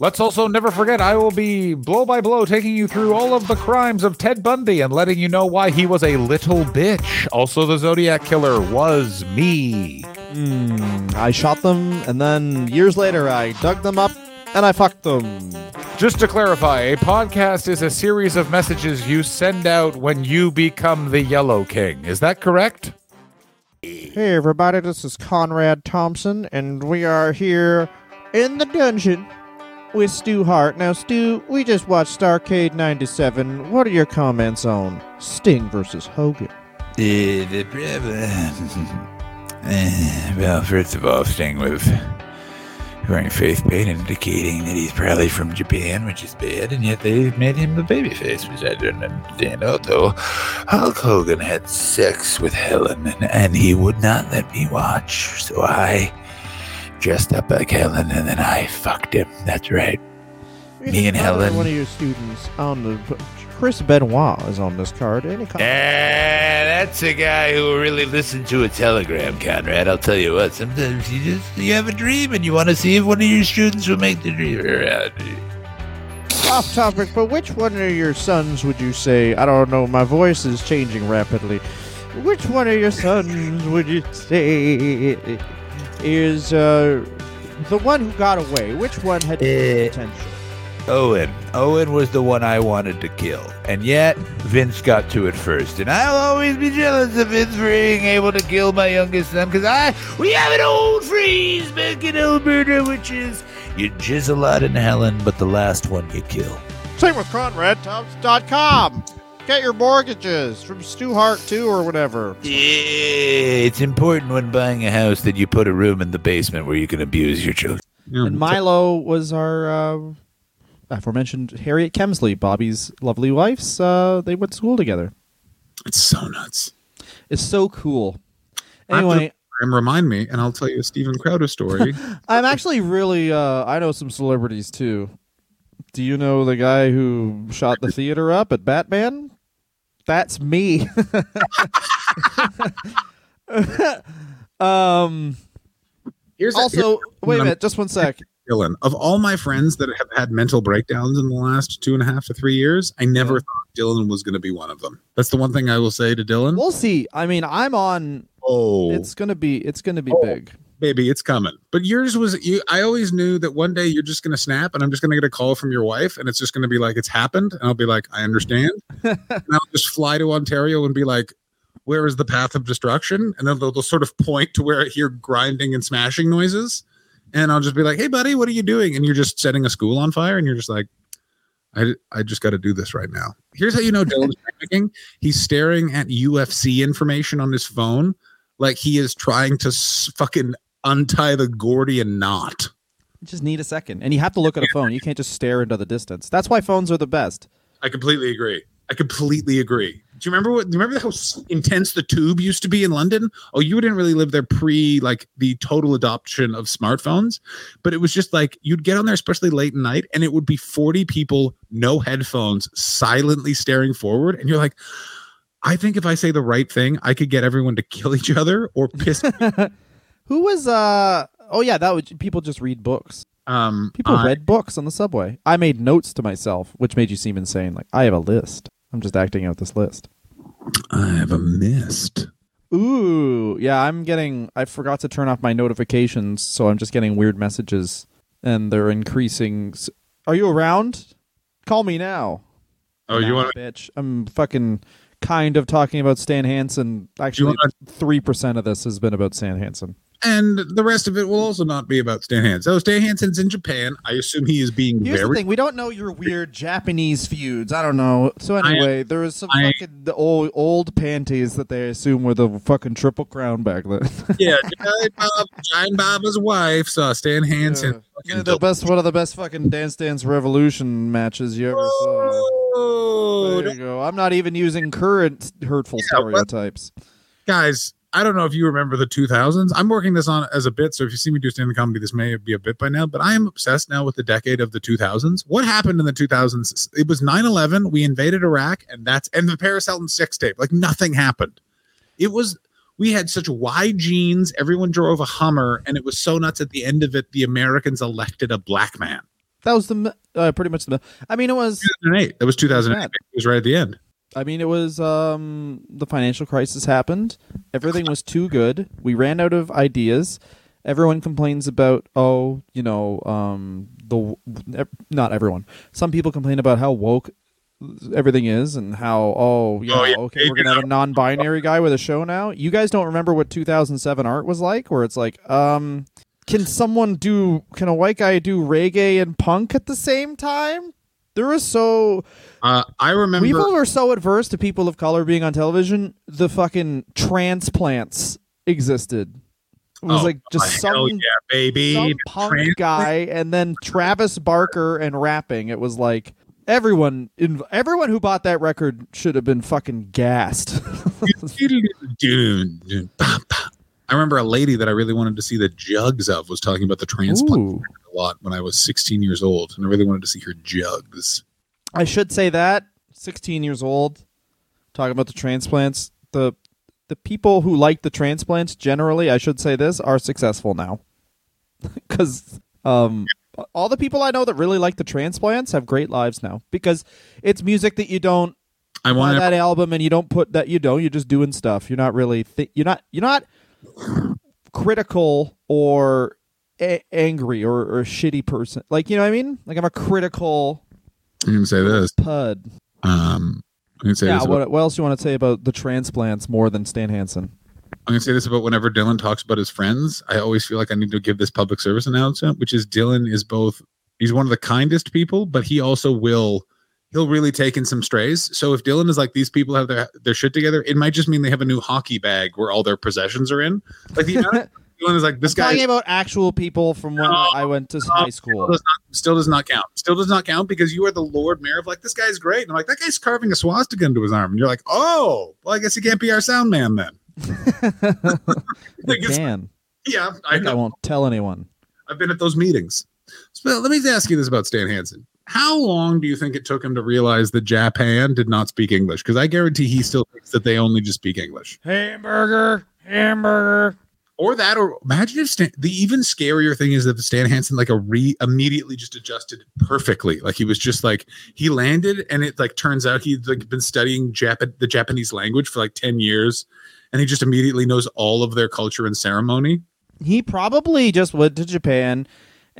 Let's also never forget I will be blow by blow taking you through all of the crimes of Ted Bundy and letting you know why he was a little bitch. Also, the Zodiac Killer was me. Hmm. I shot them, and then years later, I dug them up and I fucked them. Just to clarify, a podcast is a series of messages you send out when you become the Yellow King. Is that correct? Hey, everybody, this is Conrad Thompson, and we are here in the dungeon with Stu Hart. Now, Stu, we just watched Starcade 97. What are your comments on Sting versus Hogan? Uh. Uh, well, first of all, Sting was wearing face paint indicating that he's probably from Japan, which is bad, and yet they made him the babyface, which I don't understand. Also, Hulk Hogan had sex with Helen, and he would not let me watch, so I dressed up like Helen, and then I fucked him. That's right. Me and Helen. One of your students on the. Chris Benoit is on this card. Any comments? Ah, that's a guy who really listen to a telegram, Conrad. I'll tell you what. Sometimes you just you have a dream and you want to see if one of your students will make the dream reality. Off topic, but which one of your sons would you say? I don't know. My voice is changing rapidly. Which one of your sons would you say is uh, the one who got away? Which one had Eh. potential? Owen. Owen was the one I wanted to kill, and yet Vince got to it first. And I'll always be jealous of Vince for being able to kill my youngest son, because I we have an old phrase back in Alberta, which is you jizz a lot in Helen, but the last one you kill. Same with ConradTubs.com. Get your mortgages from Stu Hart 2 or whatever. Yeah, it's important when buying a house that you put a room in the basement where you can abuse your children. And Milo was our uh, aforementioned Harriet Kemsley, Bobby's lovely wife's. Uh, they went to school together. it's so nuts. It's so cool. I have to- Anyway, And remind me, and I'll tell you a Steven Crowder story. I'm actually really. Uh, I know some celebrities too. Do you know the guy who shot the theater up at Batman? That's me. um. Here's a- Also, wait a minute. Just one sec. Dylan. Of all my friends that have had mental breakdowns in the last two and a half to three years, I never Yeah. thought Dylan was going to be one of them. That's the one thing I will say to Dylan. We'll see. I mean, I'm on. oh, It's gonna be. It's gonna be Oh. big. Baby, it's coming. But yours was you. I always knew that one day you're just going to snap, and I'm just going to get a call from your wife, and it's just going to be like it's happened, and I'll be like, I understand, and I'll just fly to Ontario and be like. Where is the path of destruction? And then they'll, they'll sort of point to where I hear grinding and smashing noises. And I'll just be like, hey, buddy, what are you doing? And you're just setting a school on fire. And you're just like, I, I just got to do this right now. Here's how you know Dylan's panicking. He's staring at UFC information on his phone like he is trying to s- fucking untie the Gordian knot. You just need a second, and you have to look at a phone. You can't just stare into the distance. That's why phones are the best. I completely agree. I completely agree. Do you remember what? Do you remember how intense the tube used to be in London? Oh, you didn't really live there pre like the total adoption of smartphones, but it was just like you'd get on there, especially late at night, and it would be forty people, no headphones, silently staring forward, and you're like, I think if I say the right thing, I could get everyone to kill each other or piss. Who was? uh Oh yeah, that would people just read books. um, People I- read books on the subway. I made notes to myself, which made you seem insane. Like I have a list. I'm just acting out this list. I have a mist. Ooh, yeah, I'm getting. I forgot to turn off my notifications, so I'm just getting weird messages, and they're increasing. Are you around? Call me now. Oh, you Nah, want bitch? I'm fucking kind of talking about Stan Hansen. Actually, wanna- three percent of this has been about Stan Hansen. And the rest of it will also not be about Stan Hansen. So Stan Hansen's in Japan. I assume he is being Here's the thing: we don't know your weird Japanese feuds. I don't know. So anyway, there was some I- fucking the old old panties that they assume were the fucking triple crown back then. yeah, Giant, Bob, Giant Baba's wife saw Stan Hansen. Yeah. the best one of the best fucking Dance Dance Revolution matches you ever saw. Oh, There you go. I'm not even using current hurtful Yeah, stereotypes. guys, I don't know if you remember the 2000s. I'm working this on as a bit, so if you see me do stand-up comedy, this may be a bit by now. But I am obsessed now with the decade of the 2000s. What happened in the 2000s? It was 9/11. We invaded Iraq, and that's and the Paris Hilton sex tape. Like nothing happened. It was. We had such wide jeans. Everyone drove a Hummer, and it was so nuts. At the end of it, the Americans elected a black man. That was the uh, pretty much the. I mean, it was. 2008. That was 2008. It was right at the end. I mean, it was. Um, the financial crisis happened. Everything was too good. We ran out of ideas. Everyone complains about oh, you know, um, the not everyone. Some people complain about how woke everything is and how oh yeah, Oh, yeah. okay we're gonna have a non-binary guy with a show now. You guys don't remember what 2007 art was like, where it's like um. Can someone do? Can a white guy do reggae and punk at the same time? There was so Uh, I remember. People were so adverse to people of color being on television. The fucking transplants existed. It was Oh, like just some, yeah, baby. some punk trans- guy, and then Travis Barker and rapping. It was like everyone, in, everyone who bought that record should have been fucking gassed. Dun, dun, bah, bah. I remember a lady that I really wanted to see the jugs of was talking about the transplant Ooh. a lot when I was 16 years old, and I really wanted to see her jugs. I should say that. Sixteen years old, talking about the transplants. The the people who like the transplants generally, I should say this, are successful now. Because um, all the people I know that really like the transplants have great lives now because it's music that you don't I want that album and you don't put that you don't you're just doing stuff. You're not really th- you're not you're not critical or a- angry or, or shitty person. Like you know what I mean? Like I'm a critical I'm going to say this. pud. Um, I'm to say Yeah. this. About, What, what else do you want to say about the transplants more than Stan Hansen? I'm going to say this about whenever Dylan talks about his friends. I always feel like I need to give this public service announcement, which is Dylan is both. He's one of the kindest people, but he also will he'll really take in some strays. So if Dylan is like these people have their their shit together, it might just mean they have a new hockey bag where all their possessions are in. Like the Dylan is like this guy Talking about actual people from when No, I went to no, high still school. does, not, still does not count. Still does not count because you are the Lord Mayor of like this guy's great. And I'm like that guy's carving a swastika into his arm, and you're like, oh, well, I guess he can't be our sound man then. Like, can. yeah, I I, know. won't tell anyone. I've been at those meetings. So let me ask you this about Stan Hansen. How long do you think it took him to realize that Japan did not speak English? Because I guarantee he still thinks that they only just speak English. Hamburger, hamburger. Or that, or imagine if Stan, the even scarier thing is that Stan Hansen like a re immediately just adjusted perfectly. Like he was just like he landed, and it like turns out he'd like been studying Jap- the Japanese language for like ten years, and he just immediately knows all of their culture and ceremony. He probably just went to Japan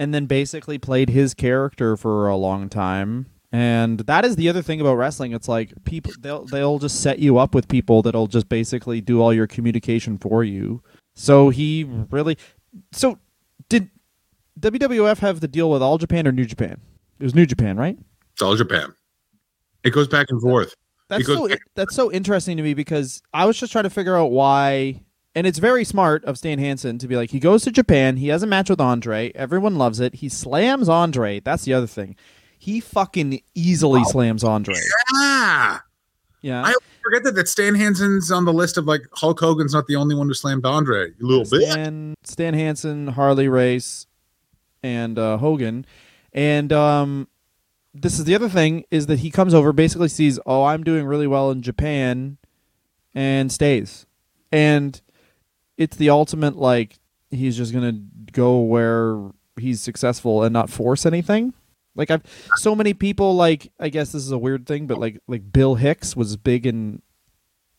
and then basically played his character for a long time. And that is the other thing about wrestling. It's like people they'll they'll just set you up with people that'll just basically do all your communication for you. So he really So did WWF have the deal with All Japan or New Japan? It was New Japan, right? It's all Japan. It goes back and forth. That's so that's so interesting to me because I was just trying to figure out why and it's very smart of Stan Hansen to be like he goes to Japan, he has a match with Andre, everyone loves it. He slams Andre. That's the other thing. He fucking easily slams Andre. Ah, Yeah. I forget that that Stan Hansen's on the list of like Hulk Hogan's not the only one who slammed Andre. You little bit. Stan, Stan Hansen, Harley Race, and uh, Hogan. And um, this is the other thing is that he comes over, basically sees, oh, I'm doing really well in Japan, and stays. And it's the ultimate like he's just gonna go where he's successful and not force anything. Like I've so many people like I guess this is a weird thing, but like like Bill Hicks was big in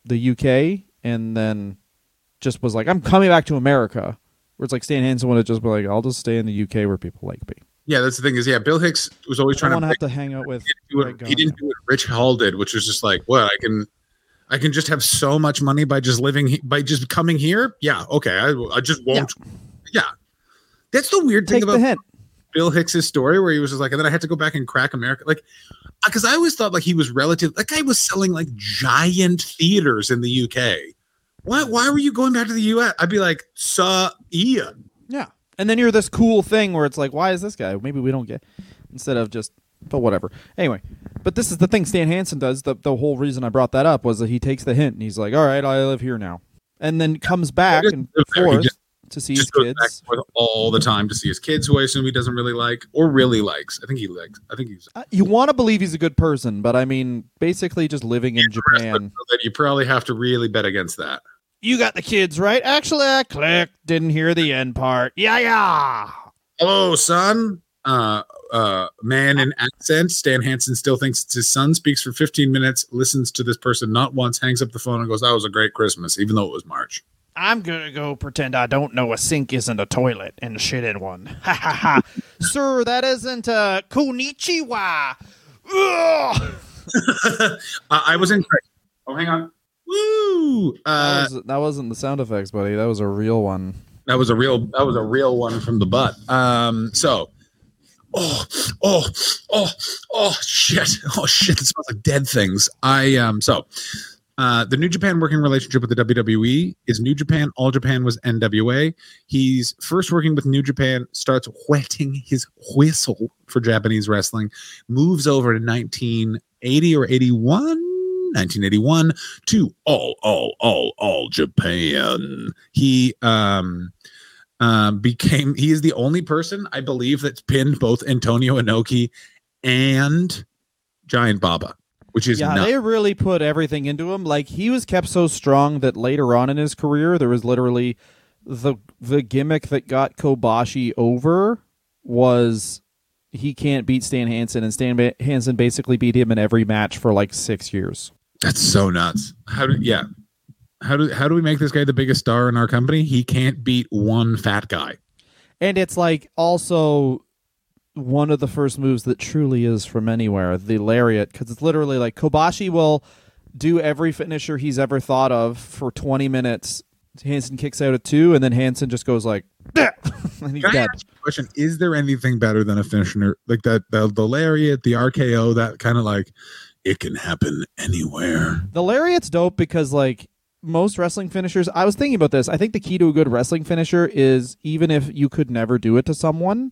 the UK and then just was like, I'm coming back to America. Where it's like Stan Hansen would have just been like, I'll just stay in the UK where people like me. Yeah, that's the thing is, yeah, Bill Hicks was always I trying to. have to hang out with. he didn't do it- he didn't do what Rich Hall did, which was just like, what I can, I can just have so much money by just living by just coming here. Yeah, okay, I, I just won't. Yeah. that's the weird thing Take about the. Bill Hicks's story, where he was just like, and then I had to go back and crack America, like, because I always thought like he was relative. That guy was selling like giant theaters in the UK. Why? Why were you going back to the US? I'd be like, "Sir Ian." Yeah. And then you're this cool thing where it's like, why is this guy? Maybe we don't get instead of just but whatever. Anyway, but this is the thing Stan Hansen does. The the whole reason I brought that up was that he takes the hint and he's like, All right, I live here now. And then comes back and forth just- to see his kids. all the time to see his kids, who I assume he doesn't really like or really likes. I think he likes. I think he's Uh, you want to believe he's a good person, but I mean, basically just living in Japan. you probably have to really bet against that. You got the kids right. Actually, I clicked. Didn't hear the end part. Yeah, yeah. Hello, son. Uh, uh, man in accent. Stan Hansen still thinks it's his son. Speaks for 15 minutes. Listens to this person not once. Hangs up the phone and goes, "That was a great Christmas," even though it was March. I'm gonna go pretend I don't know a sink isn't a toilet and shit in one. Ha ha ha. Sir, that isn't a konnichiwa. Uh, I was in. Oh, hang on. Woo! Uh, that, was, that wasn't the sound effects, buddy. That was a real one. that was a real. That was a real one from the butt. Um. So. Oh, oh, oh, oh, shit. Oh, shit. It smells like dead things. I, um, so, uh, the New Japan working relationship with the WWE is New Japan. All Japan was NWA. He's first working with New Japan, starts wetting his whistle for Japanese wrestling, moves over to 1980 or 81, 1981 to All, All, All, All Japan. He, um, um, became he is the only person I believe that's pinned both Antonio Inoki and Giant Baba, which is yeah, nuts. they really put everything into him. Like he was kept so strong that later on in his career, there was literally the the gimmick that got Kobashi over was he can't beat Stan Hansen, and Stan ba- Hansen basically beat him in every match for like six years. That's so nuts. How do yeah? How do how do we make this guy the biggest star in our company? He can't beat one fat guy. And it's like also one of the first moves that truly is from anywhere, the lariat, because it's literally like Kobashi will do every finisher he's ever thought of for 20 minutes. Hansen kicks out at two, and then Hansen just goes like, and he's dead. a question? Is there anything better than a finisher like that? The, the lariat, the RKO, that kind of like it can happen anywhere. The lariat's dope because like most wrestling finishers, I was thinking about this. I think the key to a good wrestling finisher is even if you could never do it to someone,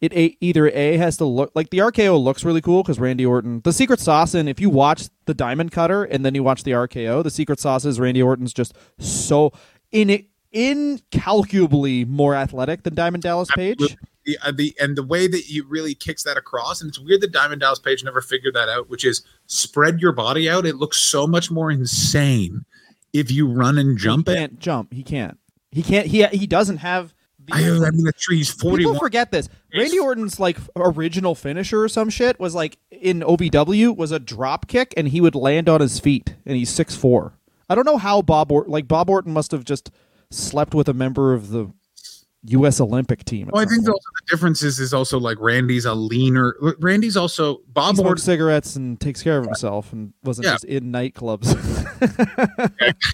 it a, either a has to look like the RKO looks really cool because Randy Orton. The secret sauce and if you watch the Diamond Cutter and then you watch the RKO, the secret sauce is Randy Orton's just so in incalculably more athletic than Diamond Dallas Page. The, uh, the and the way that he really kicks that across, and it's weird that Diamond Dallas Page never figured that out, which is spread your body out. It looks so much more insane if you run and jump he it. can't jump. He can't. He can't. He he doesn't have. The, I, I mean, the tree's forty. People forget this. Randy Orton's like original finisher or some shit was like in OVW was a drop kick and he would land on his feet and he's six four. I don't know how Bob Orton like Bob Orton must have just slept with a member of the U.S. Olympic team. at Well, I think point. also the difference is is also like Randy's a leaner. Randy's also he Bob smokes Orton. cigarettes and takes care of himself and wasn't Yeah. just in nightclubs.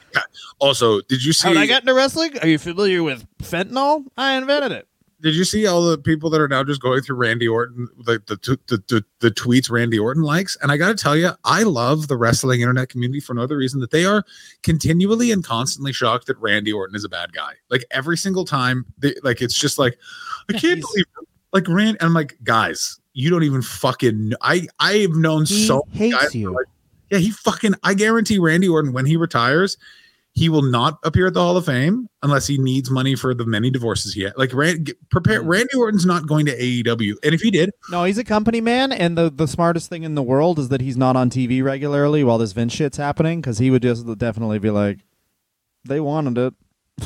Also, did you see? How did I get into wrestling? Are you familiar with fentanyl? I invented it. Did you see all the people that are now just going through Randy Orton, like the, the, the, the, the tweets Randy Orton likes? And I got to tell you, I love the wrestling internet community for another reason that they are continually and constantly shocked that Randy Orton is a bad guy. Like every single time, they, like it's just like, I can't he's- believe, like Rand. And I'm like, guys, you don't even fucking. I I have known He so hates you. like, yeah, he fucking. I guarantee Randy Orton when he retires. He will not appear at the Hall of Fame unless he needs money for the many divorces he had. Like, Rand, prepare. Mm. Randy Orton's not going to AEW, and if he did, No, he's a company man, and the the smartest thing in the world is that he's not on TV regularly while this Vince shit's happening, because he would just definitely be like, "They wanted it."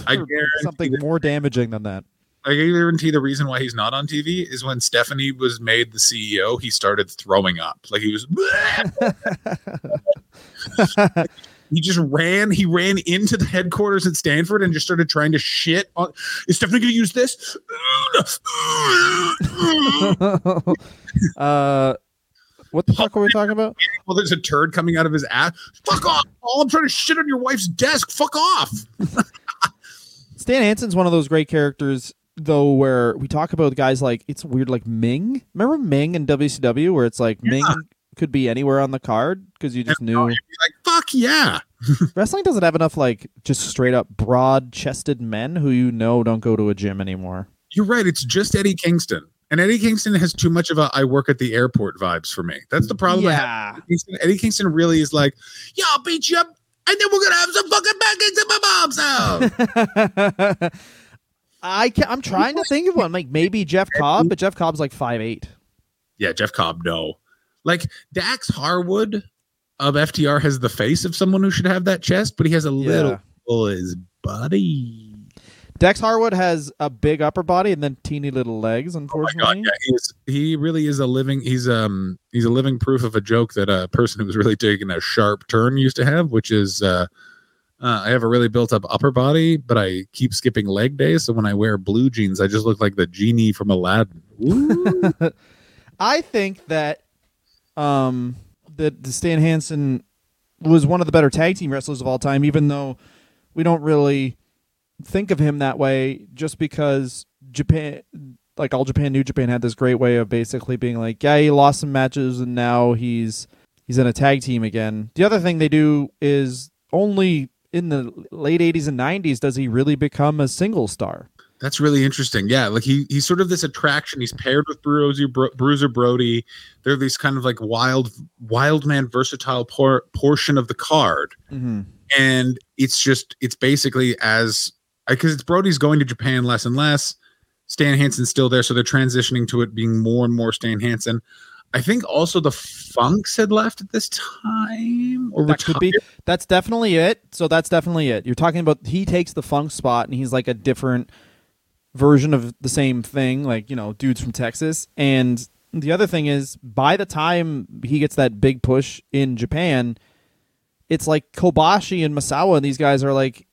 I guarantee something that- more damaging than that. I guarantee the reason why he's not on TV is when Stephanie was made the CEO, he started throwing up. Like he was. he just ran. He ran into the headquarters at Stamford and just started trying to shit on. Is Stephanie going to use this? uh, what the fuck are we talking about? well, there's a turd coming out of his ass. Fuck off! All I'm trying to shit on your wife's desk. Fuck off! Stan Hansen's one of those great characters, though, where we talk about guys like it's weird, like Ming. Remember Ming in WCW, where it's like Ming could be anywhere on the card because you just knew like, fuck yeah. wrestling doesn't have enough like just straight up broad chested men who you know don't go to a gym anymore. You're right. It's just Eddie Kingston. And Eddie Kingston has too much of a I work at the airport vibes for me. That's the problem. Yeah, with Kingston. Eddie Kingston really is like, yeah, I'll beat you up. And then we're going to have some fucking pancakes at my mom's house. I can, I'm trying to think of one. Like maybe Jeff Cobb, but Jeff Cobb's like five eight. yeah, Jeff Cobb, no. Like Dax Harwood of FTR has the face of someone who should have that chest, but he has a little Yeah. of his body. Dax Harwood has a big upper body and then teeny little legs. Oh Unfortunately, god, yeah, he is. He really is a living. He's um he's a living proof of a joke that a person who was really taking a sharp turn used to have, which is uh, uh I have a really built up upper body, but I keep skipping leg days. So when I wear blue jeans, I just look like the genie from Aladdin. I think that um that Stan Hansen was one of the better tag team wrestlers of all time, even though we don't really think of him that way just because Japan like all Japan New Japan had this great way of basically being like, yeah, he lost some matches and now he's he's in a tag team again. The other thing they do is only in the late 80s and 90s does he really become a single star. That's really interesting. Yeah, like he he's sort of this attraction. He's paired with Bruiser, Bro- Bruiser Brody. They're these kind of like wild, wild man, versatile por- portion of the card. Mm-hmm. and it's just it's basically as because it's Brody's going to Japan less and less. Stan Hansen's still there, so they're transitioning to it being more and more Stan Hansen. I think also the Funks had left at this time, or That could be. That's definitely it. So that's definitely it. You're talking about he takes the funk spot and he's like a different version of the same thing, like you know, dudes from Texas. And the other thing is, by the time he gets that big push in Japan, it's like Kobashi and Misawa and these guys are like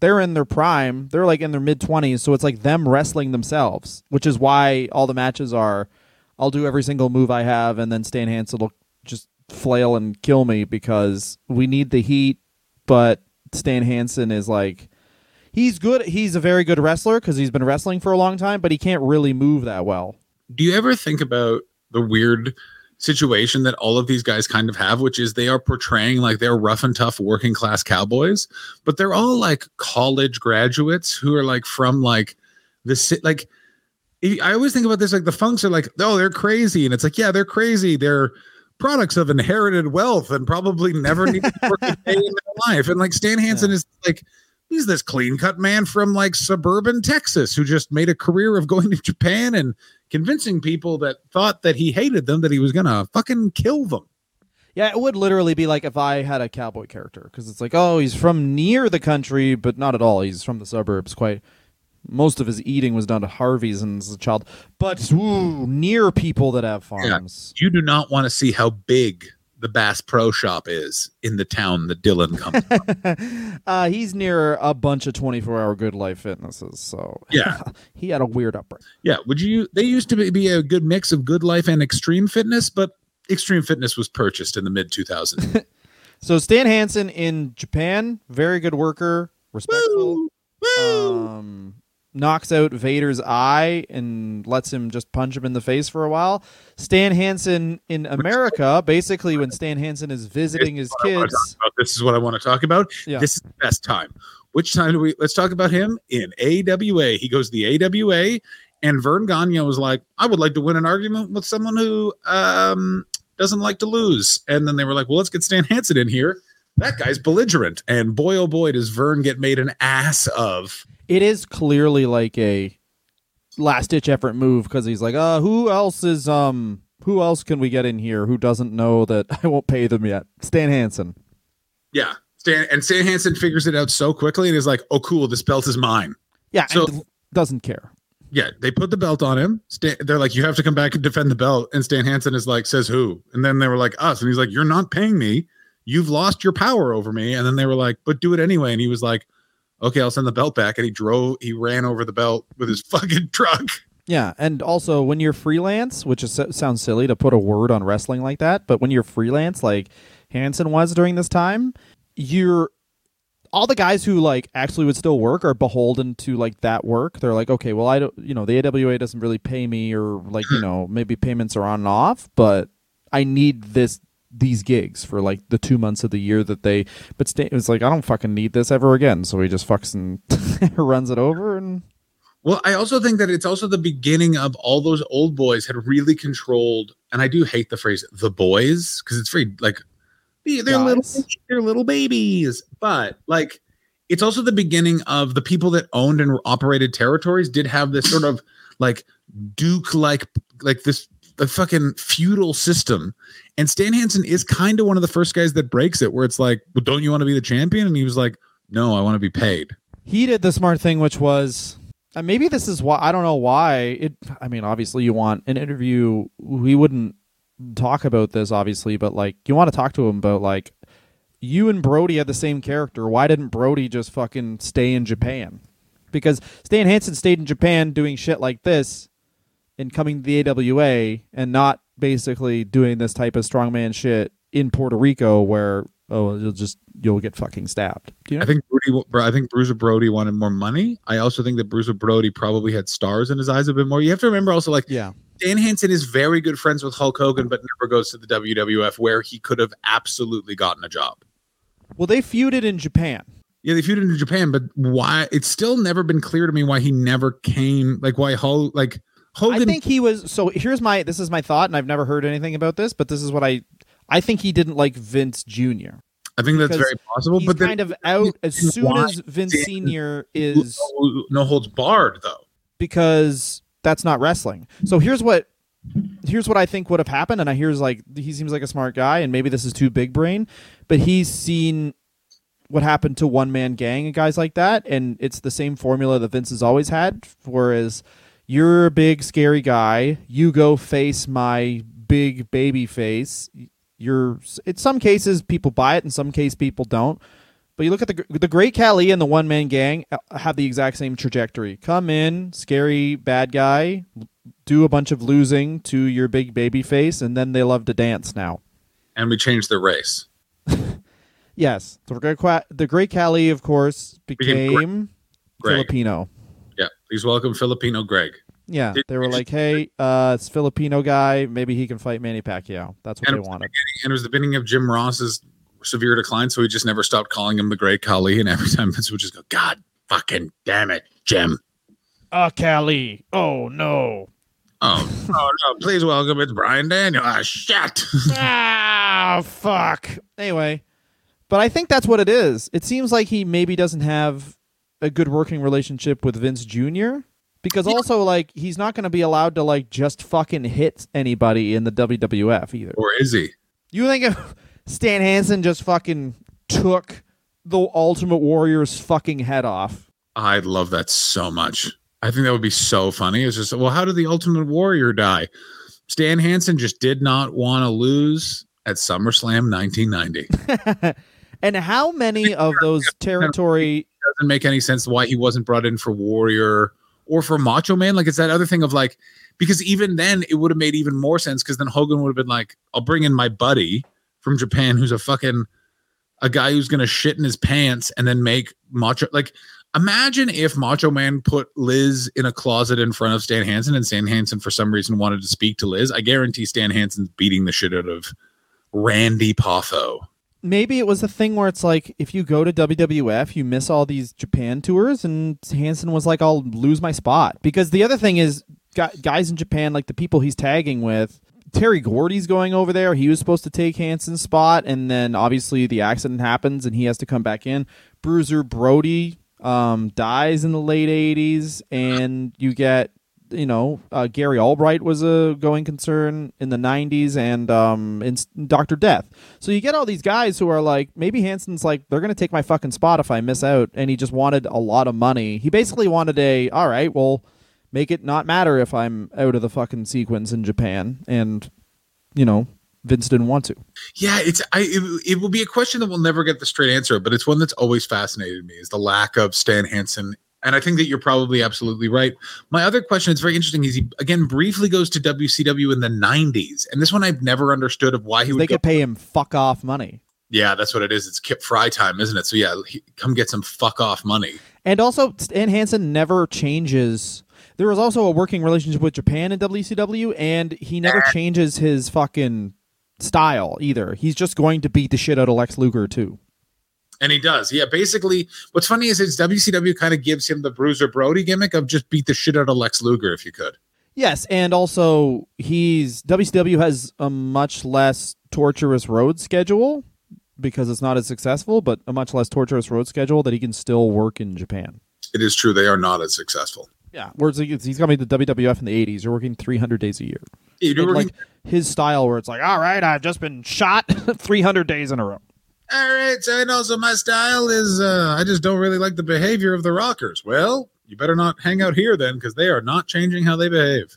they're in their prime. They're like in their mid twenties, so it's like them wrestling themselves, which is why all the matches are. I'll do every single move I have, and then Stan Hansen will just flail and kill me because we need the heat. But Stan Hansen is like, he's good. He's a very good wrestler because he's been wrestling for a long time, but he can't really move that well. Do you ever think about the weird situation that all of these guys kind of have, which is they are portraying like they're rough and tough working class cowboys, but they're all like college graduates who are like from like the city. like. I always think about this like the Funks are like, oh, they're crazy, and it's like, yeah, they're crazy. They're products of inherited wealth and probably never need to work a day in their life. And like Stan Hansen is like, he's this clean cut man from like suburban Texas who just made a career of going to Japan and convincing people that thought that he hated them that he was gonna fucking kill them. Yeah, it would literally be like if I had a cowboy character because it's like, oh, he's from near the country, but not at all. He's from the suburbs. Quite most of his eating was done to Harvey's and as a child, but ooh, near people that have farms. You do not want to see how big the Bass Pro Shop is in the town that Dylan comes from. uh, he's near a bunch of 24 hour good life fitnesses. So Yeah. he had a weird upbringing. Yeah, would you? They used to be- be a good mix of good life and extreme fitness, but extreme fitness was purchased in the mid 2000s. So Stan Hansen in Japan, very good worker, respectful. Um, knocks out Vader's eye and lets him just punch him in the face for a while. Stan Hansen in America, basically when Stan Hansen is visiting his kids. This is what I want to talk about. Yeah. This is the best time. Which time do we? Let's talk about him in AWA. He goes to the AWA, and Verne Gagne was like, "I would like to win an argument with someone who um, doesn't like to lose." And then they were like, "Well, let's get Stan Hansen in here." That guy's belligerent, and boy, oh boy, does Verne get made an ass of. It is clearly like a last ditch effort move because he's like, uh, who else is um who else can we get in here who doesn't know that I won't pay them yet? Stan Hansen. Yeah, Stan and Stan Hansen figures it out so quickly, and is like, "Oh, cool, this belt is mine." Yeah, So- and doesn't care. Yeah, they put the belt on him. Stan, they're like, "You have to come back and defend the belt." And Stan Hansen is like, "Says who?" And then they were like, "Us." And he's like, "You're not paying me. You've lost your power over me." And then they were like, "But do it anyway." And he was like, "Okay, I'll send the belt back." And he drove. He ran over the belt with his fucking truck. Yeah, and also when you're freelance, which is, sounds silly to put a word on wrestling like that, but when you're freelance, like Hansen was during this time, you're all the guys who like actually would still work are beholden to like that work. They're like, okay, well, I don't, you know, the AWA doesn't really pay me, or like, you hmm. know, maybe payments are on and off, but I need this these gigs for like the two months of the year that they. But Stan was like, I don't fucking need this ever again, so he just fucks and runs it over and. Well, I also think that it's also the beginning of all those old boys had really controlled, and I do hate the phrase "the boys" because it's very like they're little, they're little babies. But like, it's also the beginning of the people that owned and operated territories did have this sort of like duke like like this the fucking feudal system. And Stan Hansen is kind of one of the first guys that breaks it, where it's like, well, don't you want to be the champion? And he was like, no, I want to be paid. he did the smart thing which was uh, maybe this is why i don't know why it i mean obviously you want an interview we wouldn't talk about this obviously but like you want to talk to him about like you and brody had the same character why didn't brody just fucking stay in japan because stan hansen stayed in japan doing shit like this and coming to the awa and not basically doing this type of strongman shit in puerto rico where oh you'll just you'll get fucking stabbed do you know I think Brody, I think Bruiser Brody wanted more money. I also think that Bruiser Brody probably had stars in his eyes a bit more. You have to remember also, like yeah Stan Hansen is very good friends with Hulk Hogan, but never goes to the WWF where he could have absolutely gotten a job. Well, they feuded in Japan. Yeah, they feuded in Japan, but why? It's still never been clear to me why he never came. Like why Hulk? Like Hogan? I think he was. So here's my. This is my thought, and I've never heard anything about this, but this is what I. I think he didn't like Vince Jr. I think that's very possible. He's But then kind of out as soon as Vince Senior is no, no holds barred though. because that's not wrestling. So here's what. Here's what I think would have happened, and I here's like he seems like a smart guy, and maybe this is too big brain, but he's seen what happened to one man gang and guys like that, and it's the same formula that Vince has always had. Whereas you're a big scary guy, you go face my big baby face. You're in some cases people buy it, in some cases people don't. But you look at the the Great Khali and the one man gang uh, have the exact same trajectory. Come in, scary bad guy, do a bunch of losing to your big baby face, and then they love to dance now. And we changed the race. Yes, the Great, Qua- the Great Khali, of course, Became became. Filipino. Yeah, please welcome Filipino Greg. Yeah, Did- they were did you- like, "Hey, uh, it's Filipino guy. Maybe he can fight Manny Pacquiao." That's what they wanted. And it was the beginning of Jim Ross's severe decline, so he just never stopped calling him the Great Khali. And every time Vince would just go, "God fucking damn it, Jim." Uh, Cali. Oh no. Oh, oh no! Please welcome it's Brian Daniel. Ah, shit. ah, fuck. Anyway, but I think that's what it is. It seems like he maybe doesn't have a good working relationship with Vince Jr. Because also, like, he's not going to be allowed to like just fucking hit anybody in the WWF either. or is he? You think if Stan Hansen just fucking took the Ultimate Warrior's fucking head off? I'd love that so much. I think that would be so funny. It's just, well, how did the Ultimate Warrior die? Stan Hansen just did not want to lose at SummerSlam 1990. and how many of those territory Doesn't make any sense why he wasn't brought in for Warrior or for Macho Man. Like it's that other thing of like, because even then it would have made even more sense because then Hogan would have been like, I'll bring in my buddy from Japan who's a fucking a guy who's gonna shit in his pants and then make Macho like imagine if Macho Man put Liz in a closet in front of Stan Hansen and Stan Hansen for some reason wanted to speak to Liz. I guarantee Stan Hansen's beating the shit out of Randy Poffo. Maybe it was a thing where it's like if you go to WWF, you miss all these Japan tours, and Hansen was like, "I'll lose my spot." Because the other thing is, guys in Japan, like the people he's tagging with, Terry Gordy's going over there. He was supposed to take Hansen's spot, and then obviously the accident happens, and he has to come back in. Bruiser Brody um, dies in the late '80s, and you get you know, uh, Gary Albright was a going concern in the 90s and um, in Dr. Death. So you get all these guys who are like, maybe Hansen's like, they're going to take my fucking spot if I miss out. And he just wanted a lot of money. He basically wanted a, all right, well, make it not matter if I'm out of the fucking sequence in Japan. And, you know, Vince didn't want to. Yeah, it's I it, it will be a question that we'll never get the straight answer, but it's one that's always fascinated me is the lack of Stan Hansen. And I think that you're probably absolutely right. My other question, is very interesting, is he again briefly goes to WCW in the 90s. And this one I've never understood of why he would They could pay him fuck off money. Yeah, that's what it is. It's Kip Frey time, isn't it? So yeah, he, come get some fuck off money. And also, Stan Hansen never changes. There was also a working relationship with Japan in WCW, and he never changes his fucking style either. He's just going to beat the shit out of Lex Luger too. And he does. Yeah, basically, what's funny is it's WCW kind of gives him the Bruiser Brody gimmick of just beat the shit out of Lex Luger if you could. Yes, and also he's WCW has a much less torturous road schedule because it's not as successful, but a much less torturous road schedule that he can still work in Japan. It is true they are not as successful. Yeah, whereas he- he's coming to the WWF in the '80s. You're working 300 days a year. You're working- like his style, where it's like, all right, I've just been shot 300 days in a row. All right, so and also my style is uh I just don't really like the behavior of the rockers. Well, you better not hang out here then, because they are not changing how they behave.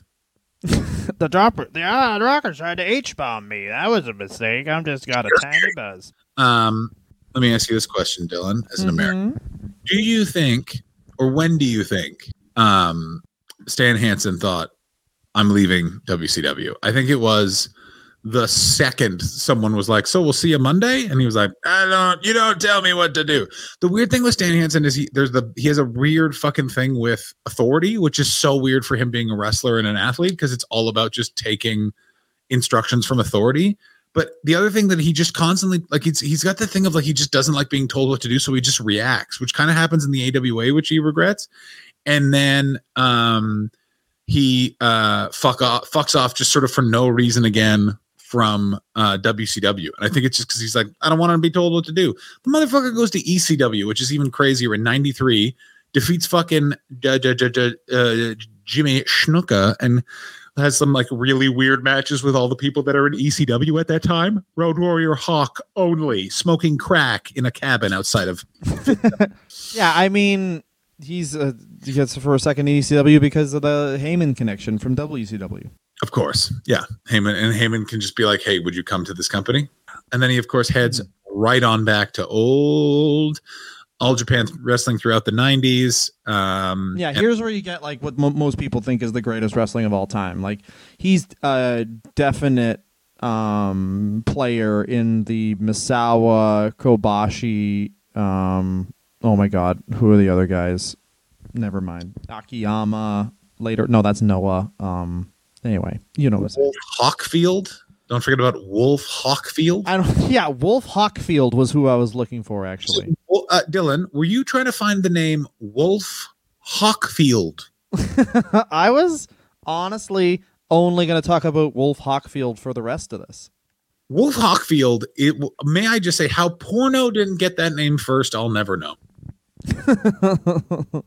The dropper, the, uh, the rocker tried to H bomb me. That was a mistake. I'm just got a tiny buzz. Um, let me ask you this question, Dylan, as an American. Do you think, or when do you think, um, Stan Hansen thought, I'm leaving WCW? I think it was the second someone was like, "So we'll see you Monday," and he was like, "I don't, you don't tell me what to do." The weird thing with Stan Hansen is he there's the he has a weird fucking thing with authority, which is so weird for him being a wrestler and an athlete because it's all about just taking instructions from authority. But the other thing that he just constantly like he's he's got the thing of like he just doesn't like being told what to do, so he just reacts, which kind of happens in the AWA, which he regrets. And then um he uh fuck off fucks off just sort of for no reason again from uh WCW. And I think it's just because he's like, I don't want to be told what to do. The motherfucker goes to ECW, which is even crazier in 93, defeats fucking uh, uh, uh, uh, Jimmy Snuka and has some like really weird matches with all the people that are in ECW at that time. Road Warrior Hawk only, smoking crack in a cabin outside of. Yeah, I mean, he's uh, he gets for a second ECW because of the Heyman connection from WCW. Of course, yeah. Heyman and Heyman can just be like, "Hey, would you come to this company?" And then he, of course, heads right on back to old All Japan Wrestling throughout the '90s. Um, Yeah, and- here's where you get like what mo- most people think is the greatest wrestling of all time. Like he's a definite um player in the Misawa Kobashi um oh my god, who are the other guys? never mind. Akiyama later. No, that's Noah. Um. Anyway, you know what. Wolf Hawkfield. Don't forget about Wolf Hawkfield. I don't. Yeah, Wolf Hawkfield was who I was looking for actually. Well, uh, Dylan, were you trying to find the name Wolf Hawkfield? I was honestly only going to talk about Wolf Hawkfield for the rest of this. Wolf Hawkfield. It may I just say how porno didn't get that name first. I'll never know.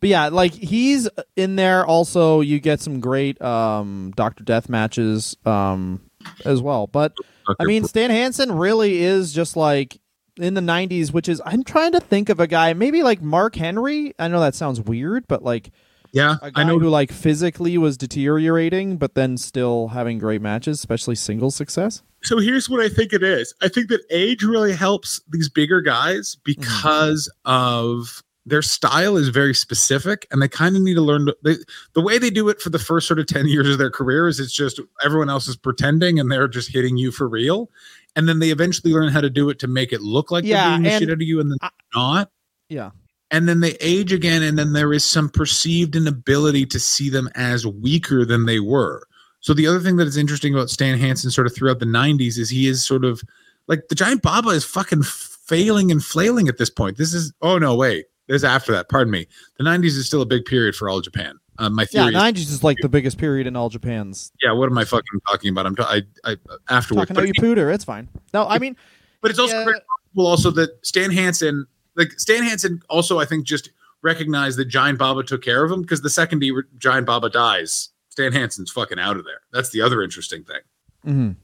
but yeah, like he's in there. Also, you get some great um, Doctor Death matches um, as well. But I mean, Stan Hansen really is just like in the '90s, which is I'm trying to think of a guy, maybe like Mark Henry. I know that sounds weird, but like yeah, I know. who like physically was deteriorating, but then still having great matches, especially single success. So here's what I think it is. I think that age really helps these bigger guys because of their style is very specific and they kind of need to learn to, they, the way they do it for the first sort of 10 years of their career is it's just everyone else is pretending and they're just hitting you for real and then they eventually learn how to do it to make it look like Yeah, they're the and shit out of you and then I- not. Yeah. and then they age again and then there is some perceived inability to see them as weaker than they were. So the other thing that is interesting about stan hansen sort of throughout the 90s is he is sort of like the giant baba is fucking failing and flailing at this point. This is oh no wait this is after that pardon me the 90s is still a big period for all japan uh, my theory is, '90s is like the biggest period in all Japan's. yeah what am i fucking talking about i'm ta- I, I afterwards Talking about you, pooter. It's fine. No, I mean, but it's also Yeah. possible also that stan hansen like stan hansen also i think just recognized that giant baba took care of him because the second he, giant baba dies stan hansen's fucking out of there that's the other interesting thing mhm.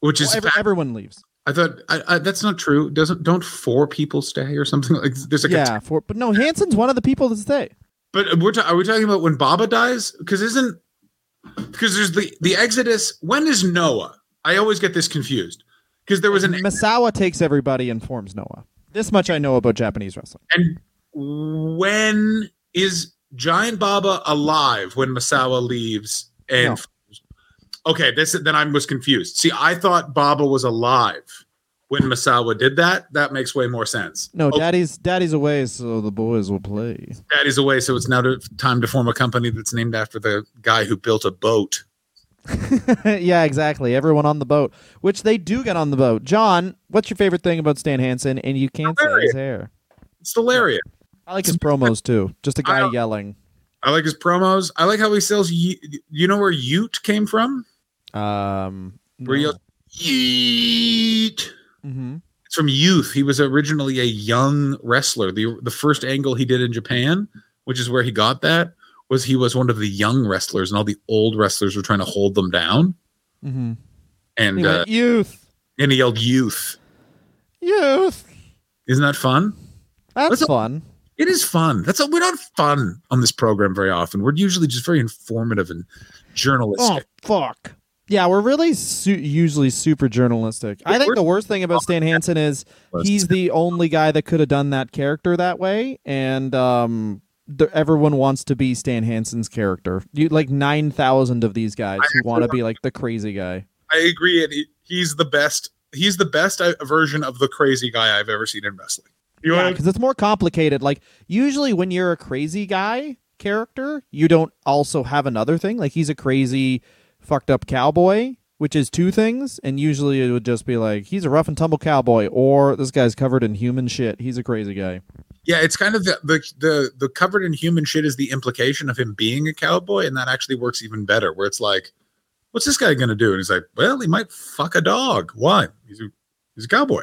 which Well, is every- everyone leaves. I thought I, I, that's not true doesn't don't four people stay or something like there's like a yeah, for but no, Hansen's one of the people that stay. But we're ta- are we talking about when Baba dies? Because isn't because there's the the Exodus. When is Noah? I always get this confused because there was an Misawa takes everybody and forms Noah. This much I know about Japanese wrestling. and when is Giant Baba alive when Misawa leaves? And okay, this then I was confused. See, I thought Baba was alive when Misawa did that. That makes way more sense. No, Okay, daddy's daddy's away, so the boys will play. Daddy's away, so it's now to, time to form a company that's named after the guy who built a boat. yeah, exactly. Everyone on the boat, which they do get on the boat. John, what's your favorite thing about Stan Hansen? And you can't say his hair. It's hilarious. I like his promos too. Just a guy don't- yelling. I like his promos. I like how he sells. Ye- you know where Ute came from? Um, Where he yells, Yeet. hmm It's from Youth. He was originally a young wrestler. the The first angle he did in Japan, which is where he got that, was he was one of the young wrestlers, and all the old wrestlers were trying to hold them down. Mm-hmm. And He uh, youth, and he yelled "Youth." youth. Isn't that fun? That's What's up? fun. It is fun. That's a, we're not fun on this program very often. We're usually just very informative and journalistic. Oh journalistic. fuck. Yeah, we're really su- usually super journalistic. I think the worst thing about Stan Hansen is he's the only guy that could have done that character that way, and um, the, everyone wants to be Stan Hansen's character. You like nine thousand of these guys who want to be like the crazy guy. I agree. And he, he's the best. He's the best uh, version of the crazy guy I've ever seen in wrestling. You Yeah, because it's more complicated. Like usually when you're a crazy guy character, you don't also have another thing. Like he's a crazy, fucked up cowboy, which is two things. And usually it would just be like he's a rough and tumble cowboy, or this guy's covered in human shit. He's a crazy guy. Yeah, it's kind of the, the the the covered in human shit is the implication of him being a cowboy, and that actually works even better. Where it's like, what's this guy gonna do? And he's like, well, he might fuck a dog. Why? He's a he's a cowboy.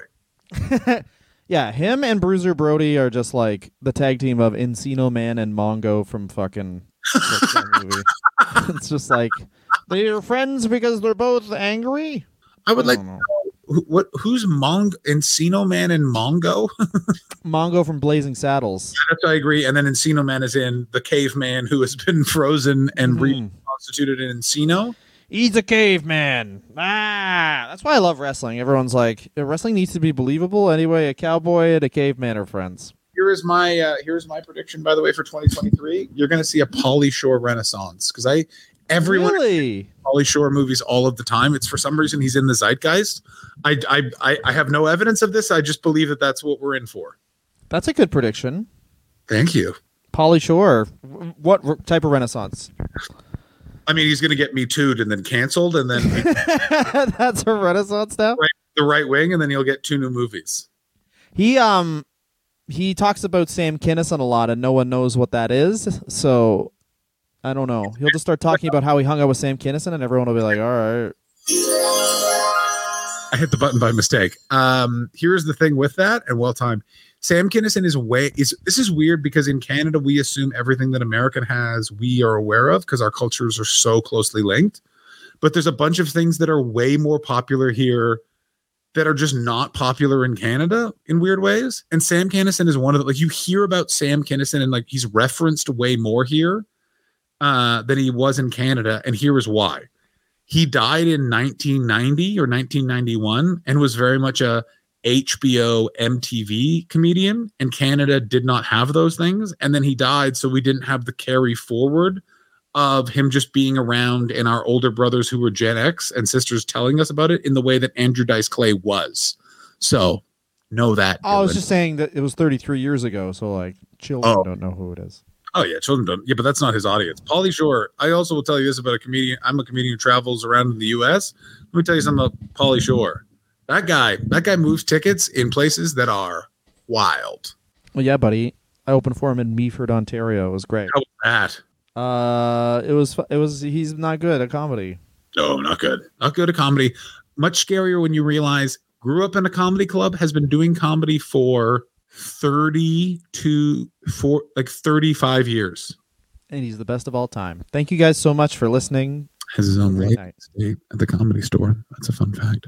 Yeah, him and Bruiser Brody are just like the tag team of Encino Man and Mongo from fucking movie. it's just like they're friends because they're both angry. I would like don't know. what who's Mong Encino Man and Mongo? Mongo from Blazing Saddles. That's I agree. And then Encino Man is in the caveman who has been frozen and Mhm. reconstituted in Encino. He's a caveman. Ah, that's why I love wrestling. Everyone's like, wrestling needs to be believable. Anyway, a cowboy and a caveman are friends. Here is my uh, here's my prediction, by the way, for 2023. You're going to see a Pauly Shore renaissance because I everyone really? Pauly Shore movies all of the time. It's for some reason he's in the zeitgeist. I, I I I have no evidence of this. I just believe that that's what we're in for. That's a good prediction. Thank you. Pauly Shore. What type of Renaissance? I mean, he's going to get me tooed and then canceled, and then That's a Renaissance now. the right wing, and then he'll get two new movies. He um he talks about Sam Kinison a lot, and no one knows what that is. So I don't know. He'll just start talking about how he hung out with Sam Kinison, and everyone will be like, "All right." I hit the button by mistake. Um, here's the thing with that, and well timed. Sam Kinison is way is this is weird because in Canada we assume everything that American has we are aware of because our cultures are so closely linked. But there's a bunch of things that are way more popular here that are just not popular in Canada in weird ways. And Sam Kinison is one of the like you hear about Sam Kinison and like he's referenced way more here uh, than he was in Canada, and here is why he died in 1990 or 1991 and was very much a HBO MTV comedian and Canada did not have those things and then he died so we didn't have the carry forward of him just being around and our older brothers who were Gen X and sisters telling us about it in the way that Andrew Dice Clay was. So know that. I was just saying that it was 33 years ago, so like children Oh. don't know who it is. Oh yeah, children don't. Yeah, but that's not his audience. Pauly Shore. I also will tell you this about a comedian. I'm a comedian who travels around in the U.S. Let me tell you something about Pauly Shore. That guy. That guy moves tickets in places that are wild. Well, yeah, buddy. I opened for him in Meaford, Ontario. It was great. How was that? Uh, it was. It was. He's not good at comedy. No, not good. Not good at comedy. Much scarier when you realize grew up in a comedy club, has been doing comedy for 30 to for like 35 years. And he's the best of all time. Thank you guys so much for listening. Has his own late night. at the comedy store. That's a fun fact.